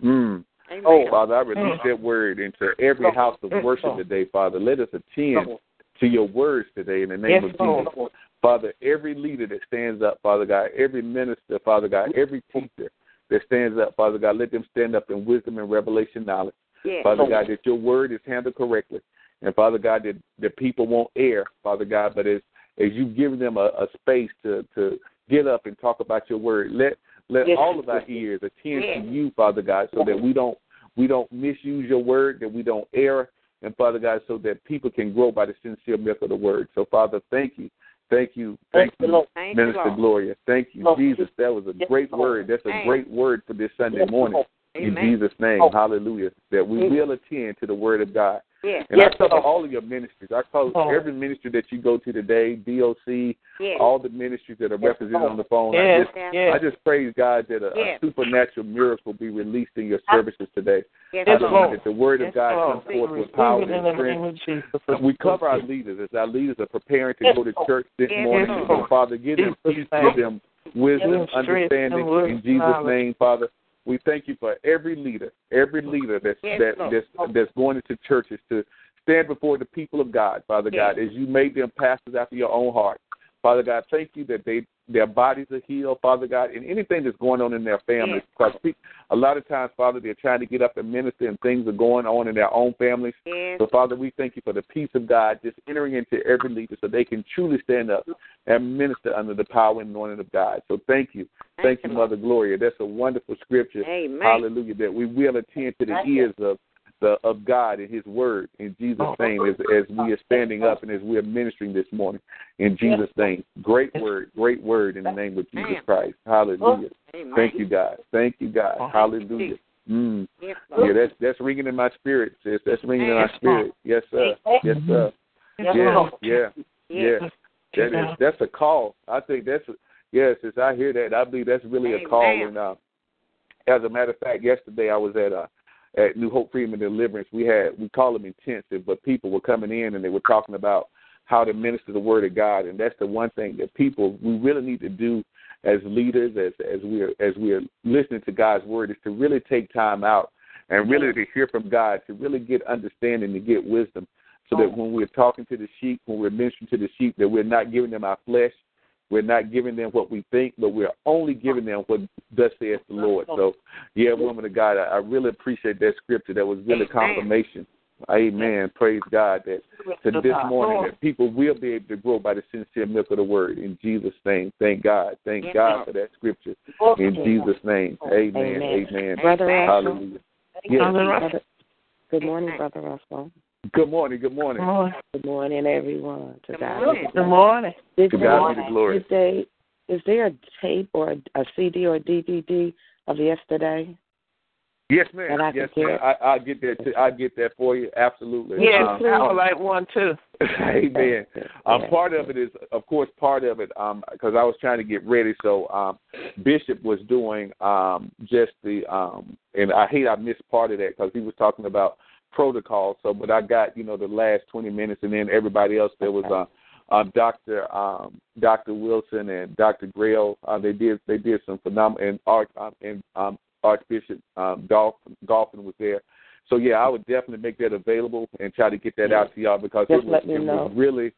Mm. Amen. Oh, Father, I release that word into every house of worship Lord. today, Father. Let us attend to your words today in the name Yes, of Lord. Jesus. Father, every leader that stands up, Father God, every minister, Father God, every teacher that stands up, Father God, let them stand up in wisdom and revelation knowledge. Yes. Father God, that your word is handled correctly. And Father God, that the people won't err, Father God, but as as you give them a, a space to, to get up and talk about your word, let let Yes. all of our ears attend Yes. to you, Father God, so that we don't we don't misuse your word, that we don't err, and Father God, so that people can grow by the sincere milk of the word. So Father, thank you. Thank you. Thank Thank you, you, Thank Minister Lord. Gloria. Thank you, Lord. Jesus. That was a Yes, great Lord. word. That's a Thank great word for this Sunday Yes, morning. Lord. In Jesus' name, Oh. hallelujah. That we will attend to the word of God. Yes. And Yes, I cover all of your ministries. I cover Oh. every ministry that you go to today, DOC, Yes. all the ministries that are represented on the phone. I just. I just praise God that a, a supernatural miracle be released in your services today. Yes, Yes, Hallelujah. That the word of God comes forth with power and strength. name of Jesus. We cover our leaders as our leaders are preparing to go to church this morning. So, Father, give them peace, give them wisdom, Give them strength understanding and in Jesus' name, Father. We thank you for every leader, every leader that's that, that's that's going into churches to stand before the people of God, Father Yes. God, as you made them pastors after your own heart. Father God, thank you that they their bodies are healed, Father God, and anything that's going on in their families. Yes. Because a lot of times, Father, they're trying to get up and minister, and things are going on in their own families. Yes. So, Father, we thank you for the peace of God just entering into every leader so they can truly stand up and minister under the power and anointing of God. So, thank you. Thank you, Mother Gloria. That's a wonderful scripture. Amen. Hallelujah. That we will attend to the Thank you. ears of the of God and His Word in Jesus' Oh. name as as we are standing up and as we are ministering this morning in Jesus' name. Great word, great word in the name of Jesus. Christ. Hallelujah. Thank you, God. Thank you, God. Hallelujah. Mm. Yeah, that's that's ringing in my spirit, sis. That's ringing in my spirit. Yes, sir. Yes, sir. Yes, Yeah, yeah, yeah. That is that's a call. I think that's yes. As I hear that, I believe that's really a call. And uh, as a matter of fact, yesterday I was at uh at New Hope Freedom and Deliverance. We had we call them intensive, but people were coming in and they were talking about how to minister the word of God, and that's the one thing that people we really need to do as leaders, as as we are as we are listening to God's word, is to really take time out and really to hear from God, to really get understanding, to get wisdom, so that oh. when we're talking to the sheep, when we're ministering to the sheep, that we're not giving them our flesh, we're not giving them what we think, but we're only giving them what thus saith the Lord. So, yeah, woman of God, I, I really appreciate that scripture. That was really Amen. confirmation. Amen. Praise God that to this morning that people will be able to grow by the sincere milk of the word in Jesus' name. Thank God. Thank Yes, God for that scripture in Jesus' name. Amen. Amen. Amen. Brother Amen. Russell. Hallelujah. Yes. Brother- Good morning, Brother Russell. Good morning. Good morning. Good morning. Good morning, everyone. To Good God morning. be the Good morning. Did To they- God be the glory. Did they, is there a tape or a, a CD or a DVD of yesterday? Yes, ma'am. I yes, ma'am. I, I'll get that. To, I'll get that for you. Absolutely. Yeah, Um, I would like one too. Amen. Um, Yeah. part of it is, of course, part of it because I was trying to get ready. So um, Bishop was doing um, just the, um, and I hate I missed part of that because he was talking about protocol. So, but I got you know the last twenty minutes, and then everybody else there was uh, uh, Doctor um, Doctor Wilson and Doctor Grail. Uh, they did they did some phenomenal and Arch um, and um, Archbishop um, Dolphin Golfin was there. So yeah, I would definitely make that available and try to get that out to y'all because Just it was, it was really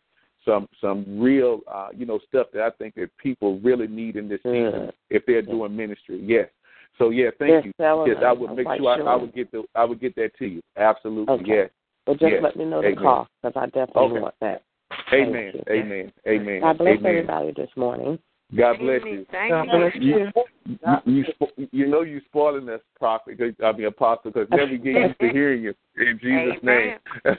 some some real uh, you know stuff that I think that people really need in this season Good. if they're doing ministry. Yes. So yeah, thank Yes, you. Ellen, Yes, I would make quite sure I, I would get the I would get that to you. Absolutely. Okay. Yes. But just Yes. let me know the Amen. cost because I definitely Okay. want that. Thank Amen. you. Amen. Amen. God bless Amen. everybody this morning. God bless you. Thank God you. bless you. You, you, spo- you know you spoiling us, prophet. I mean, apostle, because now we get used to hearing you in Jesus' name.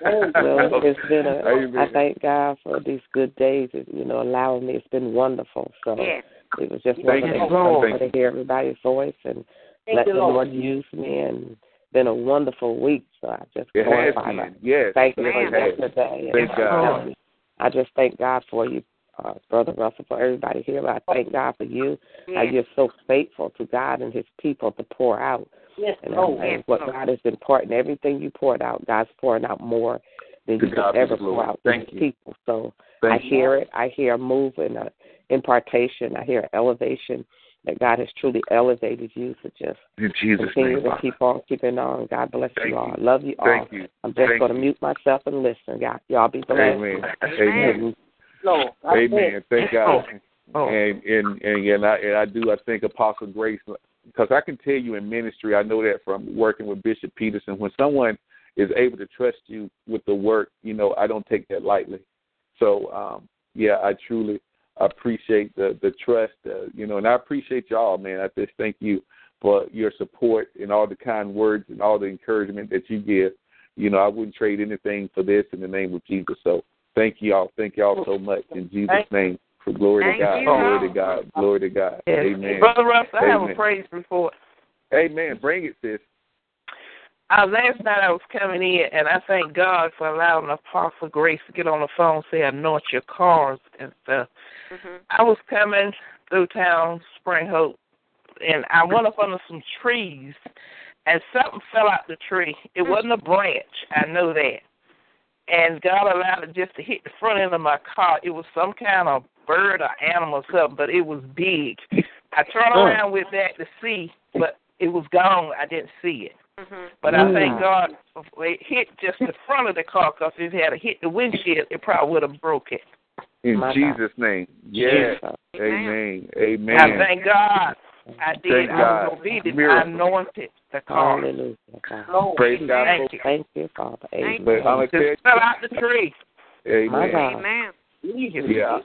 Oh, well, it's been a. Amen. I thank God for these good days. You know, allowing me. It's been wonderful. So Yes. It was just Thank wonderful you, Lord. to hear everybody's voice and let the Lord use me. And been a wonderful week. So I just It has glorify my been. Yes. Thank you for it yesterday. Thank And, God. I just thank God for you, uh, Brother Russell, for everybody here. I thank God for you. How Yes. you're so faithful to God and His people to pour out. Yes, And, Lord. and Yes, what Lord. God has been pouring, everything you poured out, God's pouring out more than To you God could ever the pour out Thank to you. His people. So Thank I you. hear it. I hear a move and a impartation. I hear elevation that God has truly elevated you. So just In Jesus' continue name. to Father. keep on keeping on. God bless Thank you all. you. Love you all. You. I'm just Thank going to you. mute myself and listen. Y'all, y'all be blessed. Amen. Amen. Amen. Amen. Thank God. Oh. And and and, and, I, and I do. I think Apostle Grace, because I can tell you in ministry, I know that from working with Bishop Peterson. When someone is able to trust you with the work, you know, I don't take that lightly. So um, yeah, I truly appreciate the the trust, uh, you know, and I appreciate y'all, man. I just thank you for your support and all the kind words and all the encouragement that you give. You know, I wouldn't trade anything for this in the name of Jesus. So thank y'all, thank y'all so much in Jesus' Thank- name. For glory Thank to God, you. glory to God, glory to God. Yes. Amen. Brother Russell, I have a Amen. praise report. Amen. Bring it, sis. Uh, last night I was coming in, and I thank God for allowing Apostle Grace to get on the phone, and say anoint your cars and stuff. Mm-hmm. I was coming through town, Spring Hope, and I went up under some trees, and something fell out the tree. It wasn't a branch, I know that. And God allowed it just to hit the front end of my car. It was some kind of bird or animal or something, but it was big. I turned Oh. around with that to see, but it was gone. I didn't see it. Mm-hmm. But I Mm. thank God it hit just the front of the car because if it had hit the windshield, it probably would have broke it. In My Jesus' name. Yes. Jesus. Amen. I Amen. thank God. I did. Thank I God. was obedient. I Miracle. anointed the car. Hallelujah. God. Praise God. Thank you. Thank you, Father. Amen. But I'm gonna you, Just fell out the tree. My Amen. God. Amen. Yeah.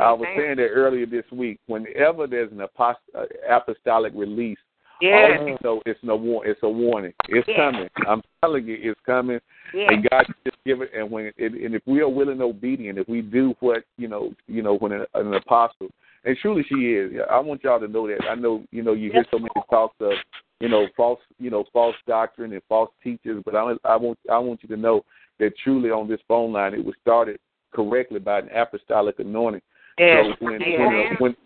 I was saying that earlier this week. Whenever there's an apost- uh, apostolic release, Yes. always know it's no war- It's a warning. It's Yes. coming. I'm telling you, it's coming. Yes. And God just give it. And when and, and if we are willing and obedient, if we do what you know, you know, when an, an apostle, and truly she is. I want y'all to know that. I know you know you hear so many talks of you know false you know false doctrine and false teachers, but I I want I want you to know that truly on this phone line it was started correctly by an apostolic anointing. Yes. So when yes. when, uh, when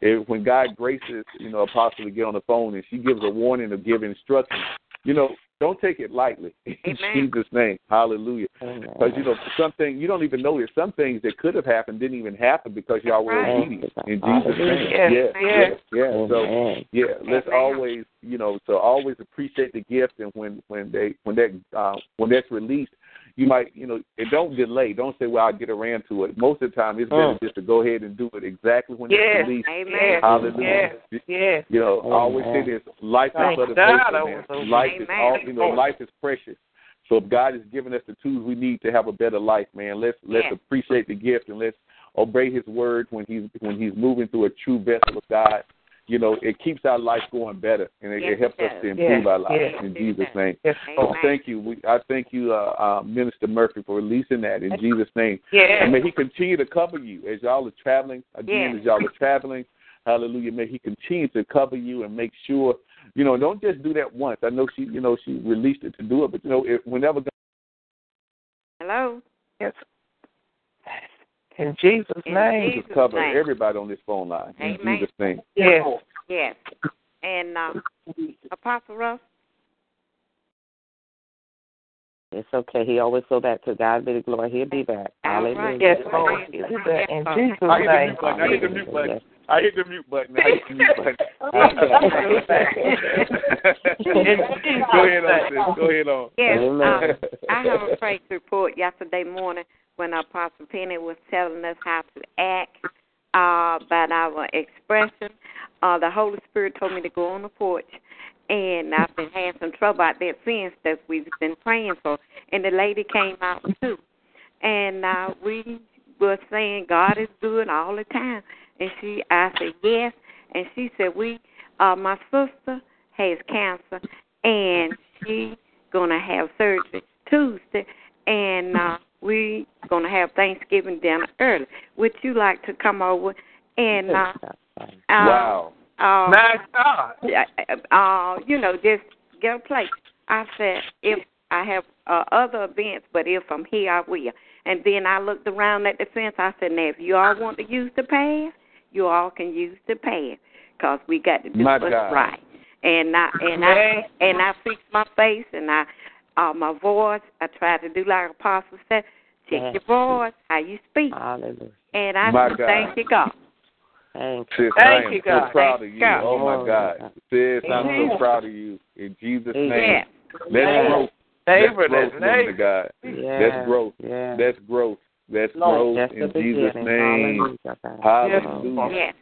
if, when God graces, you know, apostle to get on the phone and she gives a warning or give instructions, you know, don't take it lightly. In Amen. Jesus' name, Hallelujah. Because you know, something you don't even know that some things that could have happened didn't even happen because y'all were Right. obedient in Jesus' name. Yes, Yeah, yes. yeah, yeah. So yeah, let's Amen. always, you know, so always appreciate the gift, and when when they when that uh, when that's released, you might, you know, and don't delay. Don't say, "Well, I'll get around to it." Most of the time, it's better Mm. just to go ahead and do it exactly when Yes. it's released. Amen. Hallelujah. Yes. Yes. You know, I always say this: life is Thank but a God vapor, man. Life is Amen. all, you know, life is precious. So if God has given us the tools we need to have a better life, man, let's let's Yes. appreciate the gift and let's obey His word when He's when He's moving through a true vessel of God. You know, it keeps our life going better and it, Yes, it helps it us to improve Yes, our lives yes. in Jesus' name. Yes. So Amen. thank you. We, I thank you, uh, uh, Minister Murphy, for releasing that in Jesus' name. Yes. And may He continue to cover you as y'all are traveling. Again, Yes. as y'all are traveling, hallelujah. May He continue to cover you and make sure, you know, don't just do that once. I know she, you know, she released it to do it, but you know, if whenever God Hello. Yes. In Jesus' In name. Jesus' just cover name. everybody on this phone line in Jesus' name. Yes. Yes. And uh, Apostle Russ. It's okay. He always go back to God be the glory. He'll be back. All Hallelujah. right. Yes, Lord. In Jesus' I hit the name. mute button. I hit the mute button. I hit the mute button. I hit the mute button. Go ahead on, sis. Go ahead on. Yes. Um, I have a praise report yesterday morning when Apostle Penny was telling us how to act uh, about our expression. Uh, the Holy Spirit told me to go on the porch, and I've been having some trouble out there since that we've been praying for. And the lady came out too, and uh, we were saying God is good all the time. And she, I said yes, and she said we, uh, my sister has cancer, and she gonna have surgery Tuesday, and uh, we gonna have Thanksgiving dinner early. Would you like to come over and uh, uh, Wow. uh, My God. uh, you know, just get a place. I said, if I have uh, other events, but if I'm here, I will. And then I looked around at the fence. I said, now, if you all want to use the path, you all can use the path, cause we got to do My what's God. right. And I and I and I fixed my face and I, uh, my voice. I tried to do like Apostle said, check Yes. your voice, how you speak. Hallelujah. And I My said, God. thank you, God. Thank Sis, Thank I am you, so God. proud Thank of you. God. Oh my God. God. Sis, I'm so proud of you. In Jesus' Amen. name. Yeah. That's Yes. growth. Favor That's that growth, woman of name. God. Yeah. That's growth. Yeah. That's growth. That's Lord, growth Just the in Jesus' name. Hallelujah. God. Hallelujah. Yes.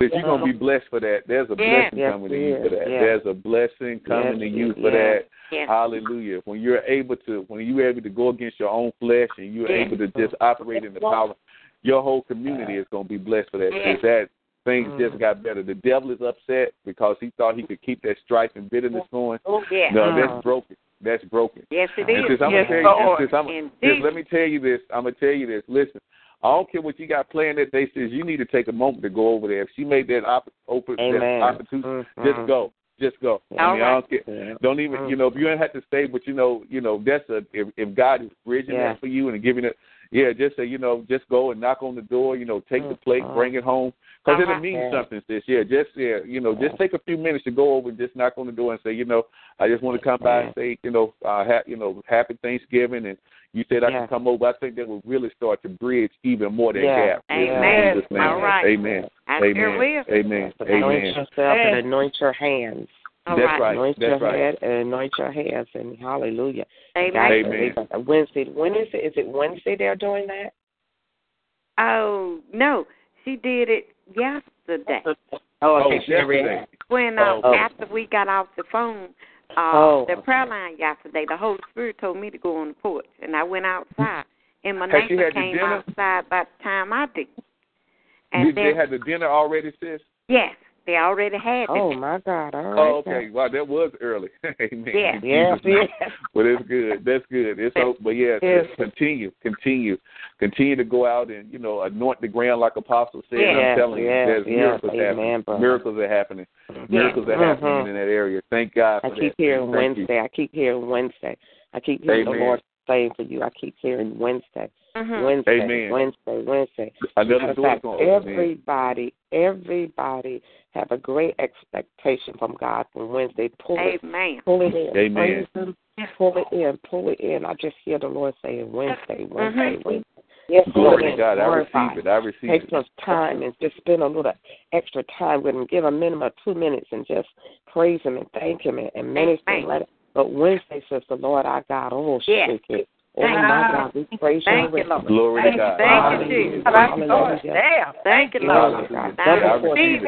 That you're gonna be blessed for that. There's a Yes. blessing Yes, coming to you is. for that. Yes. There's a blessing coming Yes, to you yes. for that. Yes. Hallelujah. When you're able to when you're able to go against your own flesh and you're Yes. able to just operate in the power, your whole community is gonna be blessed for that. Yes. Because that things Mm. just got better. The devil is upset because he thought he could keep that strife and bitterness going. Yes. No, Mm. that's broken. That's broken. Yes, it is. And since I'm Yes, gonna tell you, Lord. since I'm, since let me tell you this, I'm gonna tell you this. Listen, I don't care what you got planned that day. Says you need to take a moment to go over there. If she made that op- open that opportunity, Mhm. just go. just go. I mean, I don't care. Don't even, you know, if you don't have to stay, but you know, you know, that's a if if God is bridging Yeah. that for you and giving it, yeah, just say, you know, just go and knock on the door, you know, take the plate, Mhm. bring it home, because it'll mean Yeah. something, sis. Yeah, just yeah, you know, just take a few minutes to go over and just knock on the door and say, you know, I just want to come by and say, you know, uh, ha- you know, happy Thanksgiving, and you said I Yeah. can come over. I think that will really start to bridge even more that Yeah. gap. Amen. Jesus' name. All right. Amen. I Amen. sure will. Amen. Anoint Amen. yourself and anoint your hands. All That's right. right. Anoint That's your right. head and anoint your hands and hallelujah. Amen. God, Amen. Wednesday. When is it? Is it Wednesday they're doing that? Oh no, she did it yesterday. Oh, okay. Oh, yesterday. When uh, Oh. after we got off the phone, uh, Oh, the okay. prayer line yesterday, the Holy Spirit told me to go on the porch, and I went outside, and my Has neighbor came outside by the time I did. And Did then they had the dinner already, sis? yes, they already had Oh my God! All oh, right. Oh, okay. Wow, that was early. Amen. Yeah. In Yeah. Jesus' name. Yeah. Well, it's good. That's good. It's hope. But yeah, Yes. continue, continue, continue to go out and you know anoint the ground like Apostle said. Yes, I'm telling you, yes, there's yes. miracles Amen, happening. brother. Miracles are happening. Miracles are happening mm-hmm. in that area. Thank God I keep that. hearing Thank you. Wednesday. I keep hearing Wednesday. I keep hearing Amen. the Lord saying for you. I keep hearing Wednesday. Mhm. Wednesday. Amen. Wednesday. Wednesday. Another door fact, going to open. everybody, everybody have a great expectation from God from Wednesday. Pull it, Amen. pull it in. Amen. Him. Pull it in. Pull it in. I just hear the Lord saying Wednesday, Wednesday, Mhm. Wednesday. Yes, Glory Lord, to God. I receive it. I receive Take it. Take some time and just spend a little extra time with him. Give a minimum of two minutes and just praise him and thank him and, and minister. Amen. let it. But Wednesday says the Lord our God. Oh, Yes. shit. it. Oh, Thank my you. God. We praise Thank you. Lord. Glory to God. Thank you, Jesus. Hallelujah. Thank you, Lord. to God. Now Double portion.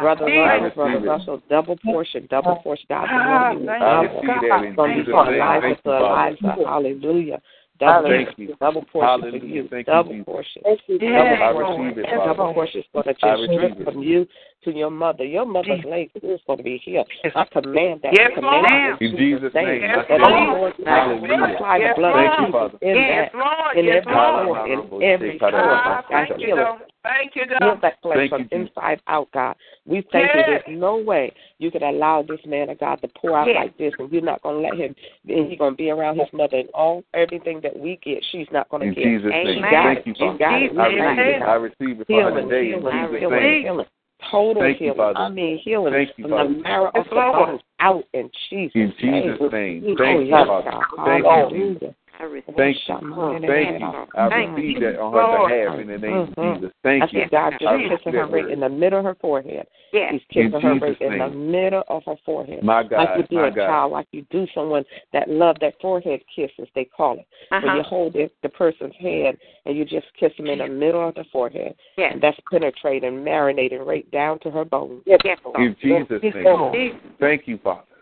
Brother Russell. Brother Russell, double portion, double portion. God, Ah, the you thank I you. double. receive that in From Jesus' from name. Elijah Thank to you, Hallelujah. Double, Thank you. double portion for you. Thank you, double Jesus. portion. Yes, Double Lord. portion. it, Father. Double portion is going to I just receive from you to your mother. Your mother's Jesus. leg is going to be healed. I command that. Yes, I command Lord. In Jesus' name. Yes, I That Lord. the Lord Hallelujah. apply the Yes, blood Thank of you, Jesus Father. in Yes, that. Lord. In Yes, every Lord. floor, in every floor. Ah, God, thank you, heal it. God. Thank you, Heal God. that flesh Thank from you, Jesus. inside out, God. We thank you. There's no way you could allow this man of God to pour out Yes. like this, and you're not going to let him. And he's going to be around his mother, and all everything that we get, she's not going to In get. Jesus' name. Amen. Thank you, She's Father. got it. I We receive it. God. I receive it for her Healing, today healing, healing, healing. Total Thank healing. Father. I mean healing Thank you, from Father. the marrow of the bones out in Jesus' In Jesus' name. name. Oh, Thank you, Father. Thank you, Jesus. I receive Thank you. Hallelujah. Thank you. I Thank receive you. that on her Lord. behalf in the name of Mhm. Jesus. I Thank see you. God I just kissing her right in the middle of her forehead. Yes. He's In kissing her right Jesus' in the middle of her forehead. My God. like God. you do My a God. child, like you do someone that love that forehead kiss, as they call it. When Uh-huh. you hold the, the person's hand and you just kiss them in the middle of the forehead. Yes. And that's penetrating, marinating right down to her bones. Yes, Lord. In Jesus' name. Jesus. Thank you, Father.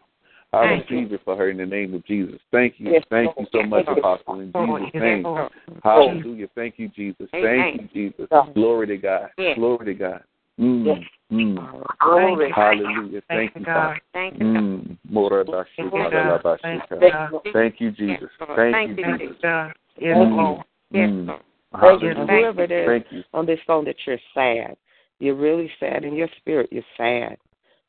I Thank receive it for her in the name of Jesus. Thank you. Yes, Thank you so Lord. much, Yes, Apostle, in Jesus' Yes, name. Lord. Hallelujah. Thank you, Jesus. Thank you, Jesus. Glory to God. Yes. Glory to God. Mm. Mm. Thank you. Hallelujah. Thank Thank you, you, God. Thank you, God. Mm. Thank you, bashika God. la Thank you, bashika. God. Thank you, Jesus. Thank Thank you, you, Jesus. Yes, Mm. Lord. Yes, Mm. Lord. Hallelujah. And whoever it is Thank you. on this phone that you're sad, you're really sad in your spirit, you're sad.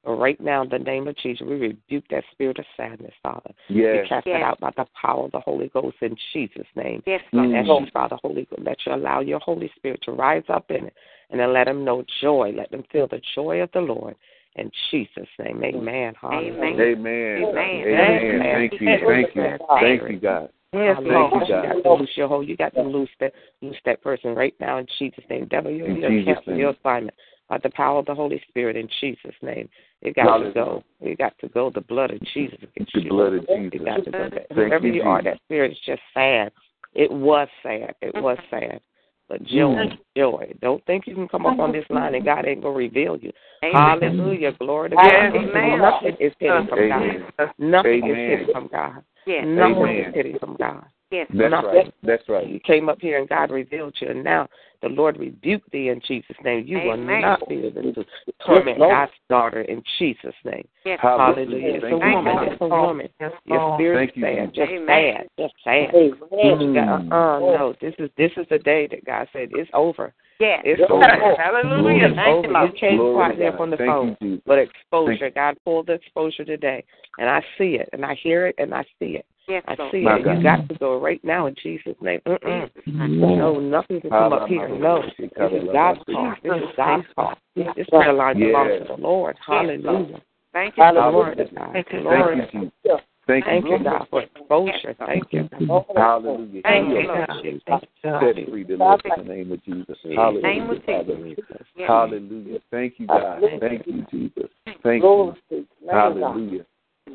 But right now, in the name of Jesus, we rebuke that spirit of sadness, Father. Yes. We cast it out by the power of the Holy Ghost in Jesus' name. Yes, Lord. Mm. As you, Father, Holy Ghost, let you allow your Holy Spirit to rise up in it and then let them know joy. Let them feel the joy of the Lord in Jesus' name. Amen. Hallelujah. Amen. Amen. Amen. Amen. Thank you. Thank you. Thank you, God. Yes, Lord. You, You God. got to loose your hold. You got to loose that loose that person right now in Jesus' name. Devil, you In you Jesus' cancel name. your assignment by the power of the Holy Spirit in Jesus' name. It got Hallelujah. to go. It got to go. The blood of Jesus against The you. blood of It Jesus. got to go. Thank Whoever you, you are, that spirit is just sad. It was sad. It was sad. But joy, Mm. joy. Don't think you can come up on this line and God ain't gonna reveal you. Amen. Hallelujah. Glory to God. amen. Nothing is hidden from Amen. God. Nothing is Amen. hidden from God. Yes. Nothing Amen. is hidden from God. Yes. That's right. that- That's right. You came up here and God revealed you, and now the Lord rebuked thee in Jesus' name. You will not be able to torment Lord. God's daughter in Jesus' name. Yes. Hallelujah. It's a Thank you, woman. Father. It's a woman. Yes, Your Lord. spirit's Thank you, Just Amen. sad. Just sad. Amen. You got, uh, no, this is this is the day that God said it's over. Yes. It's Yes. over. Hallelujah. It's Thank you, over. You Lord. came Glory quiet there God. from the Thank phone, you, but exposure. Thank God pulled the exposure today, and I see it, and I hear it, and I see it. Yes, I see My it. God. You got to go right now in Jesus' name. Mm-mm. Mm. No, nothing can come up here. No, this is God's call. This is God's call. This prayer line belongs Yes. to the Lord. Hallelujah. Thank you. Glory to Hallelujah. God. Thank you. Glory Thank you, God. Thank Thank you, you, God, for exposure. Thank you. Hallelujah. Thank Heal, you, Lord. set free, deliver in the name of Jesus. Hallelujah. Name of Father. Jesus. Yes. Hallelujah. Thank you, God. Thank you, Jesus. Thank you. to the name of God. Hallelujah.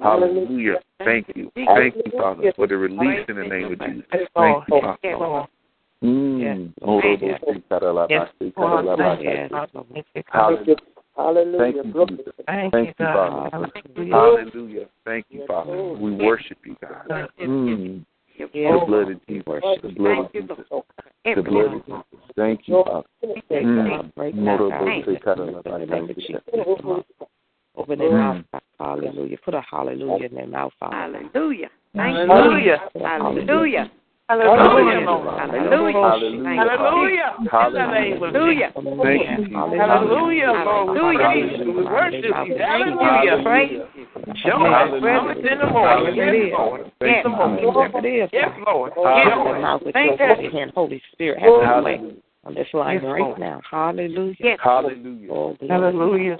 Hallelujah. Thank you. Thank you, Father, for the release in the name of Jesus. Thank you, Father. Mm. Yes. Orobo Yes. sikaralaba, Yes, Lord. sikaralaba. Thank you. Yes. Thank you, God. Hallelujah. Hallelujah. Thank you, Glory Jesus. Thank Thank you, you, God. Father. Hallelujah. Thank you, Father. We worship you, God. Mm. The blood of Jesus. The blood of Thank you, Jesus. The blood of Jesus. Thank you, Father. Mm. God right now, Morobo God. In the sikaralaba, name of Jesus. sikaralaba. Open their Mm. mouth. Hallelujah. Put a hallelujah in their mouth, Father. Hallelujah. Thank you. Hallelujah. Hallelujah. Hallelujah, Lord. Hallelujah. Hallelujah. Thank you. Hallelujah. In the name of Hallelujah. Jesus. Thank. Hallelujah, Hallelujah. We worship you. Hallelujah. Hallelujah. Praise Joy cometh in the morning. Yes, Lord. Yes. you, Jesus. Whatever it is, Yes, Lord. Hallelujah. Thank you. holy Spirit, have your way Hallelujah. On this line Yes, right Lord. now. Hallelujah. Yes. Hallelujah. Oh, glory. Hallelujah.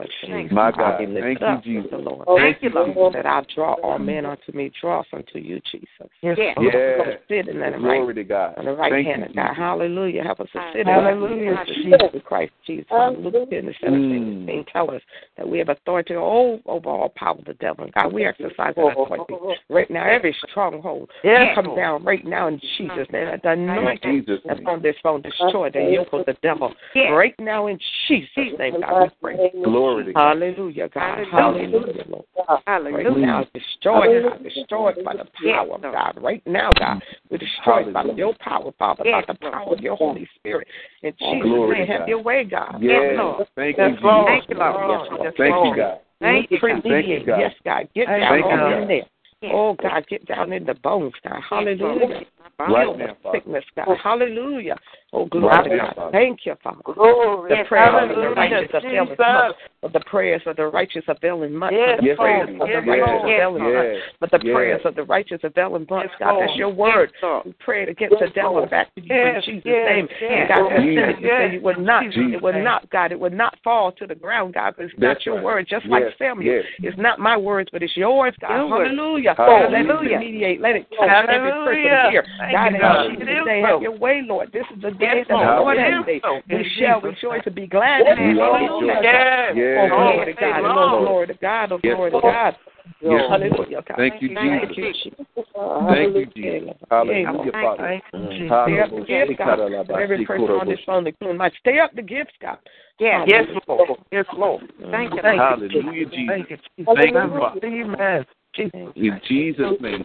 My God. Thank you, up, Jesus. the Lord. Thank you, Lord. Jesus said, I draw all men unto me. Draw us unto you, Jesus. Yes, Yes. Lord. Yes. Sit in that Glory right, to God. on the right Thank hand you, of God. Jesus. Hallelujah. Help us to sit in Hallelujah, that Jesus. Jesus Christ, Jesus. Luke 10 and 17 tell us that we have authority over, over all power of the devil. And God, we exercise that authority right now. Every stronghold Yes, come down right now in Jesus' name. The In anointing that's on this phone destroy the yoke of the devil Yes. right now in Jesus' name. God, we pray. Glory to God. Hallelujah, God. Hallelujah. Hallelujah, Lord. Right Hallelujah. now, destroy God, destroy it by the Yes, power of God. Right now, God, we destroy it by your power, Father, Yes, by the power of your Holy Spirit. In Jesus' Glory name, to have your way, God. Yes. Lord. Thank you, Lord. Thank you, Lord. Yes, Lord. Thank you, God. Thank you, God. Thank you, God. Yes, God. Get down on in there. Yes. Oh, God, get down in the bones, God. Hallelujah. Right Heal now, sickness, God. Hallelujah. Oh, glory Right to God. Father. Thank you, Father. Glory. The Yes, prayers of the hallelujah. righteous availeth Jesus. much. But the prayers of the righteous availing much. Yes, But the Yes, prayers Lord. of the Yes, righteous Lord. availing much. Yes. But the Yes. prayers of the righteous availing much, Yes, God. Lord. That's your word. Yes, Lord. We pray against the devil and back to you Yes, in Jesus' yes, name. yes, And God, you yes, said it. You said you would not. Jesus' It would name. not, God. It would not fall to the ground, God. But it's not That's your right. word. Just Yes, like Samuel. yes. It's not my words, but it's yours, God. Your word. Hallelujah. Hallelujah. Let it mediate. Let it touch every person Hallelujah. here. Thank God, you, God. Jesus' name, have your way, Lord. This is the day Yes, that the Lord. Has made. We shall rejoice and be glad in it. Yes. Yes. Oh, glory to God. Lord. Oh, glory to God. Oh, glory to God. Yes. Hallelujah, God. Thank you, Jesus. you, Jesus. Thank you, Jesus. Hallelujah, Father. Thank you, Jesus. Stay up the gifts, God. Every person on this phone, including my stay up the gifts, God. Yes. Yes, Lord. Yes, Lord. Thank you, Hallelujah, Jesus. Thank you, Jesus. Thank you, I Father. In Jesus' name.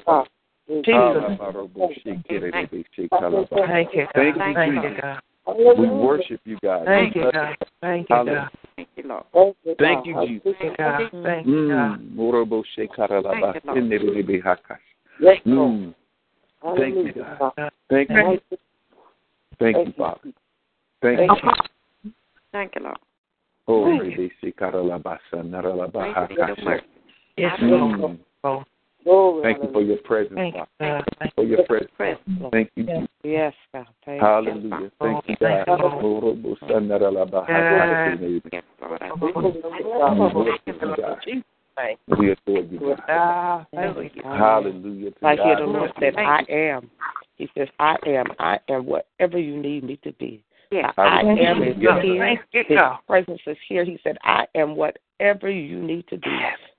Jesus. Thank you, God. Thank you, Thank you, God. We worship you, God. Thank you, God. Thank you, God. Thank you, Lord. Thank you, Jesus. Thank you, God. Thank you, God. Mm. Morobo shekaralaba, Thank you, Lord. sendelebe hakash. Yes, Mm. Thank you, God. Thank you. Thank you, Father. Thank you. Thank you, Lord. Oh, rebe shekaralaba, sanaralaba, Praise your hakash. mercy. Yes, Mm. Lord. Thank you for your presence, Thank you, Father. God. For your presence. Praise. Thank you, Jesus. Yes, God. Thank you. Hallelujah. Thank you, Thank God. you, Lord. Morobo sanaralaba, hakash. Yes, Lord. I We you, God. Jesus' name. We adore you, God. Ah, Hallelujah. Hallelujah. to I hear God. the Lord said, I am. He says, I am. I am whatever you need me to be. Yes. I Thank am is here. Thank you, His presence is here. He said, I am whatever you need to do.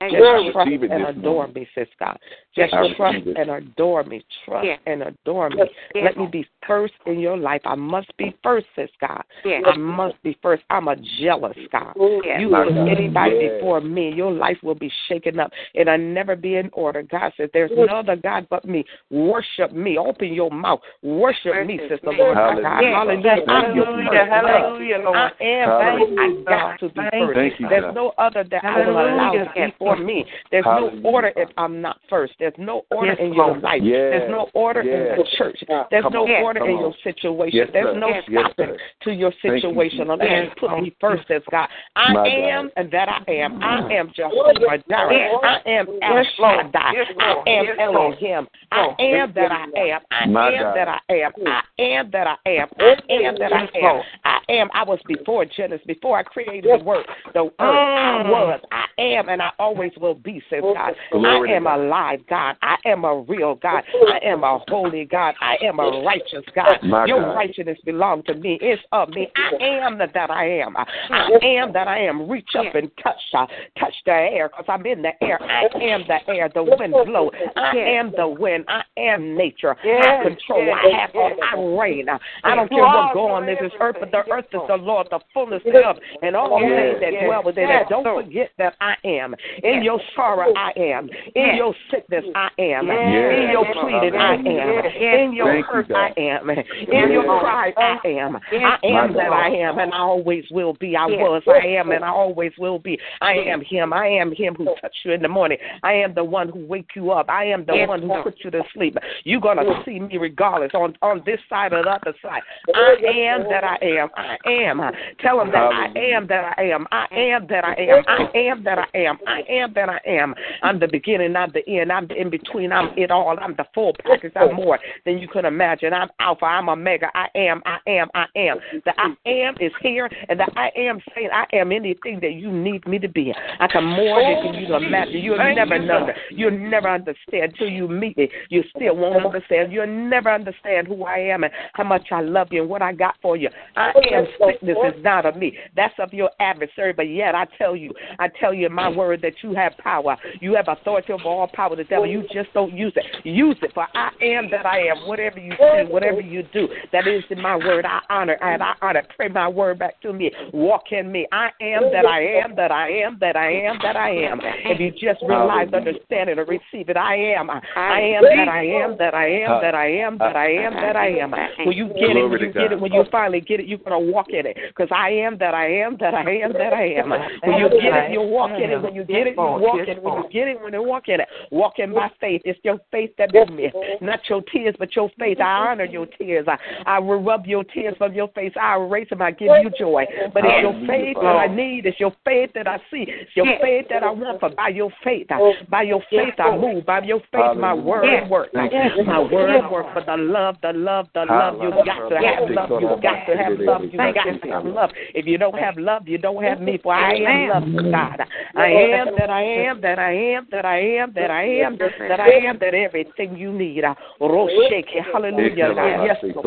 Just trust and adore me, sis God. Just trust and adore me. Trust Yes. and adore me. Yes. Let me be first in your life. I must be first, sis God. Yes. I must be first. I'm a jealous God. Yes. You put anybody Yes. before me, your life will be shaken up. It'll never be in order. God says, There's no other God but me. Worship me. Open your mouth. Worship me, Worship sister me. Lord. my God. Hallelujah. Hallelujah. Hallelujah. Lord. I am Hallelujah. first. I got to be first. There's no other that I will allow to Hallelujah. be for me. There's Hallelujah. no order if I'm not first. There's no order Yes, in your life. Yes. There's no order in the church. There's Come no on. order Come in on. your situation. Yes, There's sir. no Yes, stopping sir. to your Thank you, situation unless you put me first as God. I My am God. and that I am. I am Jehovah Jireh. I am El Yes, Shaddai. I am Elohim. I am that I am. I am that I am. I am that I am. I am that I am. Am. I was before Genesis, before I created the word, the earth. I Mm. was. I am, and I always will be, says God. I am alive, God. I am a real God. I am a holy God. I am a righteous God. My Your God. righteousness belongs to me. It's of me. I am that, that I am. I am that I am. Reach up and touch, uh, touch the air, because I'm in the air. I am the air. The wind blow. I am the wind. I am nature. I control. I have. yes. I reign. I don't care are what go on this is earth, but the. Earth is the Lord, the fullness thereof, and all Yes, things that yes, dwell within yes, it. Don't forget that I am. In your sorrow, I am. In your sickness, I am. In your pleading, I am. In your hurt. I am. In your cry, I am. I am that I am, and I always will be. I was, I am, and I always will be. I am Him. I am Him who touched you in the morning. I am the one who wake you up. I am the one who put you to sleep. You're gonna see me regardless on on this side or the other side. I am that I am. I am. Tell him that I am that I am. I am that I am. I am that I am. I am that I am. I'm the beginning. I'm the end. I'm the in between. I'm it all. I'm the full package. I'm more than you can imagine. I'm Alpha. I'm Omega. I am. I am. I am. The I am is here, and the I am saying I am anything that you need me to be. I can more than you can imagine. You'll never know. You'll never understand till you meet me. You still won't understand. You'll never understand who I am and how much I love you and what I got for you. I am sickness is not of me. That's of your adversary. But yet I tell you, I tell you in my word that you have power. You have authority over all power. The devil, you just don't use it. Use it. For I am that I am. Whatever you see, whatever you do, that is in my word. I honor and I honor. Pray my word back to me. Walk in me. I am that I am, that I am, that I am, that I am. If you just realize, understand it, or receive it, I am. I am that I am, that I am, that I am, that I am, that I am. When you get it, when you get it, when you finally get it, you're gonna walk in it. Because I am that I am, that I am, that I am. When you get it, you walk in it. When you get it, you walk in it. When you get it, when you walk in it, walk in by faith. It's your faith that moves me, not your tears, but your faith. I honor your tears. I, I will rub your tears from your face. I erase them. I give you joy. But it's your faith that I need. It's your faith that I see. It's your faith that I want. For by your faith, I, by your faith I move. By your faith, my word works. My word works. For the love, the love, the love. You got to have love. You got to have love. You got to have love. If you don't have love, you don't have me. For I am love, oh God. I am that I am, that I am, that I am, that I am, that I am, that everything you need. Ah, Roshake, hallelujah. Yes, Lord.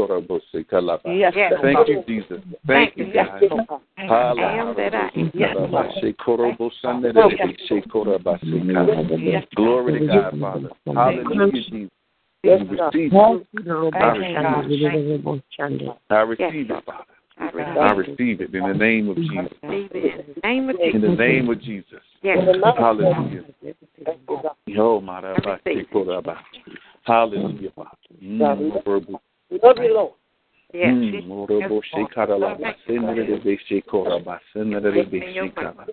Yes, Thank you, Jesus. Thank you, God. I am that I am. Yes, Hallelujah. Yes, Glory to God, Father. Hallelujah, Jesus. We receive it. I receive it, Father. I I receive receive it in the name of Jesus. it in the name of In the Jesus. name of Jesus. Yes. Hallelujah. Yo, Maraba, Sekoraba. Hallelujah, Father. Mm, Orobo- Love you, Lord. Yes. Orobo Shekaraba, Senerebe Shekoraba, Senerebe Shekara.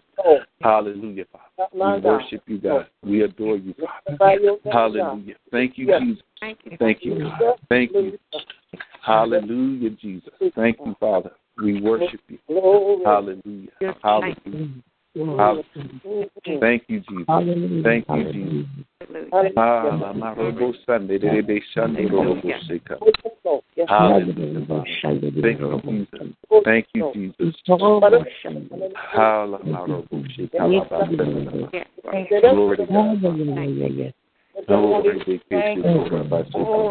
Hallelujah, Father. We worship you, God. We adore you, Father. Hallelujah. Thank you, Jesus. Thank you. Thank you, God. Thank you. Hallelujah, Jesus. Thank you, Father. We worship you. Hallelujah. Hallelujah. Hallelujah. Thank you, Jesus. Thank you, Jesus. Hallelujah. Ah, my robo Sunday, they be Sunday, robo shika. Hallelujah. Father. Thank you, Jesus. Thank you, Jesus. Hallelujah. my robo shika. Yes. Glory to God. Glory to God. Oh,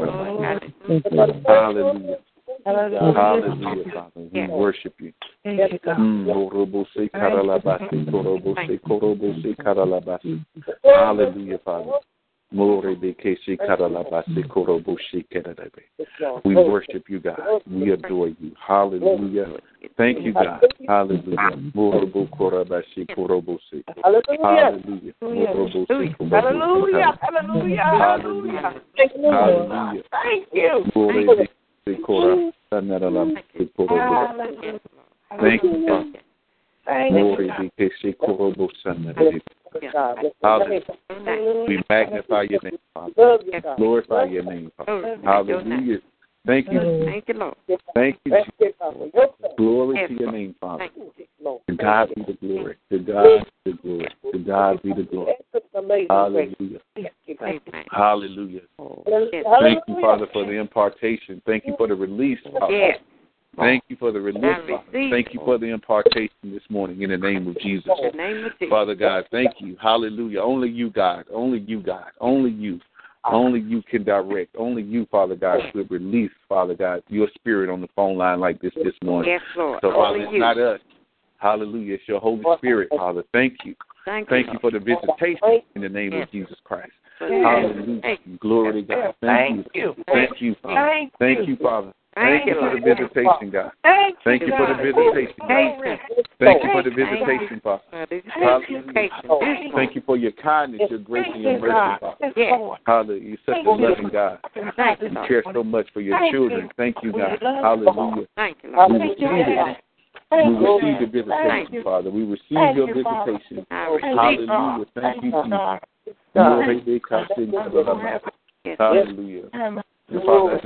Hallelujah. Hallelujah, Father. We worship you. Thank you, God. Mm, Orobo se karalabasi, korobo se korobo se karalabasi. Hallelujah, Father. More beke se karalabasi, korobo se karalabe. We worship you, God. We adore you. Hallelujah. Thank you, God. Hallelujah. Morobo korabasi, korobo se. Hallelujah. Morobo se, korobo se Hallelujah. Hallelujah. Hallelujah. Hallelujah. Thank you. More beke se kora- sanaralabasi, korobo se. Thank you, Thank you. We magnify your name, Father. Glorify your name, Father. Hallelujah. Thank you. Thank you, Lord. Thank you. Jesus. Glory to your name, Father. To God be the glory. To God be the glory. To God be the glory. Hallelujah. Hallelujah. Thank you, Father, for the impartation. Thank you for the release, Father. Yes. Thank you for the release. Thank you for the impartation this morning in the name of Jesus. Name of Jesus. Father God, thank you. Hallelujah. Only you, God. Only you, God. Only you. Only you can direct. Only you, Father God, could release, Father God, your spirit on the phone line like this this morning. Yes, Lord. So, Father, Only it's you. not us. Hallelujah. It's your Holy Spirit, Father. Thank you. Thank, Thank you, you for the visitation in the name Yes. of Jesus Christ. Lord. Hallelujah. Thank Glory to God. Thank you. Thank you, Father. Thank Thank you, Father. Thank you for the visitation, God. Thank you for the visitation, Thank you for the visitation, Father. For this Hallelujah. education. Thank you for your kindness, your grace, and your mercy, Father. Yes, Yes. Lord. Hallelujah. You're such a loving God. You, You care so much for your children. Thank you, God. Hallelujah. Thank you, We receive it. We receive the visitation. Father. We receive your visitation. Hallelujah. Thank you, Jesus. God. Glory be to God. Yes. Hallelujah. Um, Father,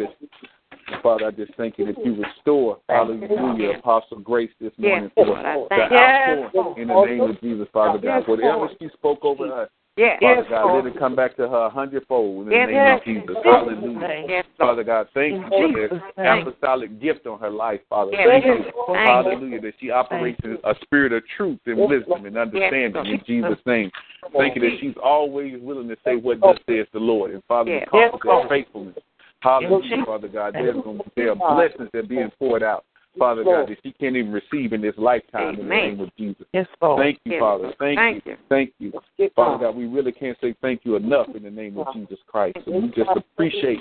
Father, I just thank you that you restore, hallelujah, Apostle Grace this morning Yes, for Lord. The Yes, outpour in the name of Jesus, Father God. Whatever she spoke over us, Yes. Father God, let it come back to her a hundredfold in the Yes, name of Jesus. Hallelujah. Yes, Father God, thank you for the apostolic gift on her life, Father. Thank you. Hallelujah. That she operates in a spirit of truth and wisdom and understanding in Jesus' name. Thank you that she's always willing to say what thus says the Lord. And Father, Yes, of her faithfulness, hallelujah, Father God, there's going to there are blessings that are being poured out, Father God, that she can't even receive in this lifetime in the name of Jesus. Yes, Lord. Thank you, Yes. Father. Thank, Thank you. you. Thank you. Father God, we really can't say thank you enough in the name of Jesus Christ. And we just appreciate,